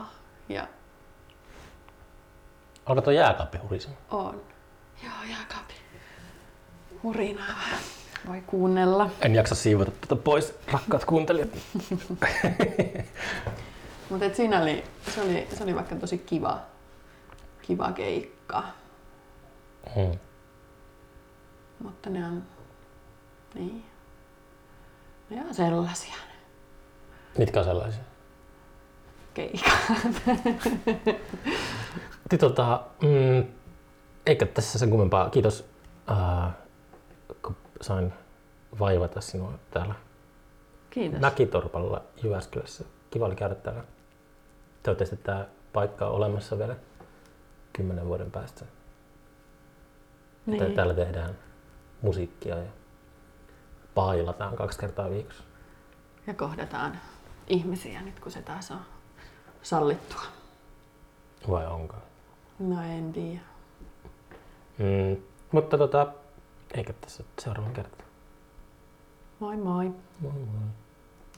ja Alkaa tuo jääkaappi hurisemaan. on. Joo, jääkaapi. Hurinaa vähän. Voi kuunnella. En jaksa siivota tätä pois, rakkaat kuuntelijat. [laughs] Mutta siinä oli, se oli, se oli vaikka tosi kiva, kiva keikka. Mm. Mutta ne on, niin, ne on sellaisia Mitkä on sellaisia? keikat. [laughs] Ti, tota, mm, eikä tässä sen kummempaa. Kiitos, äh, kun sain vaivata sinua täällä Kiitos. Mäkitorpalla Jyväskylässä. Kiva oli käydä täällä. Toivottavasti tämä paikka on olemassa vielä kymmenen vuoden päästä. Niin. Täällä tehdään musiikkia ja pailataan kaksi kertaa viikossa. Ja kohdataan ihmisiä nyt, kun se taas on sallittua. Vai onko? No en tiedä. Mm, mutta tota, eikä tässä seuraavan kertaa. Moi moi. Moi moi.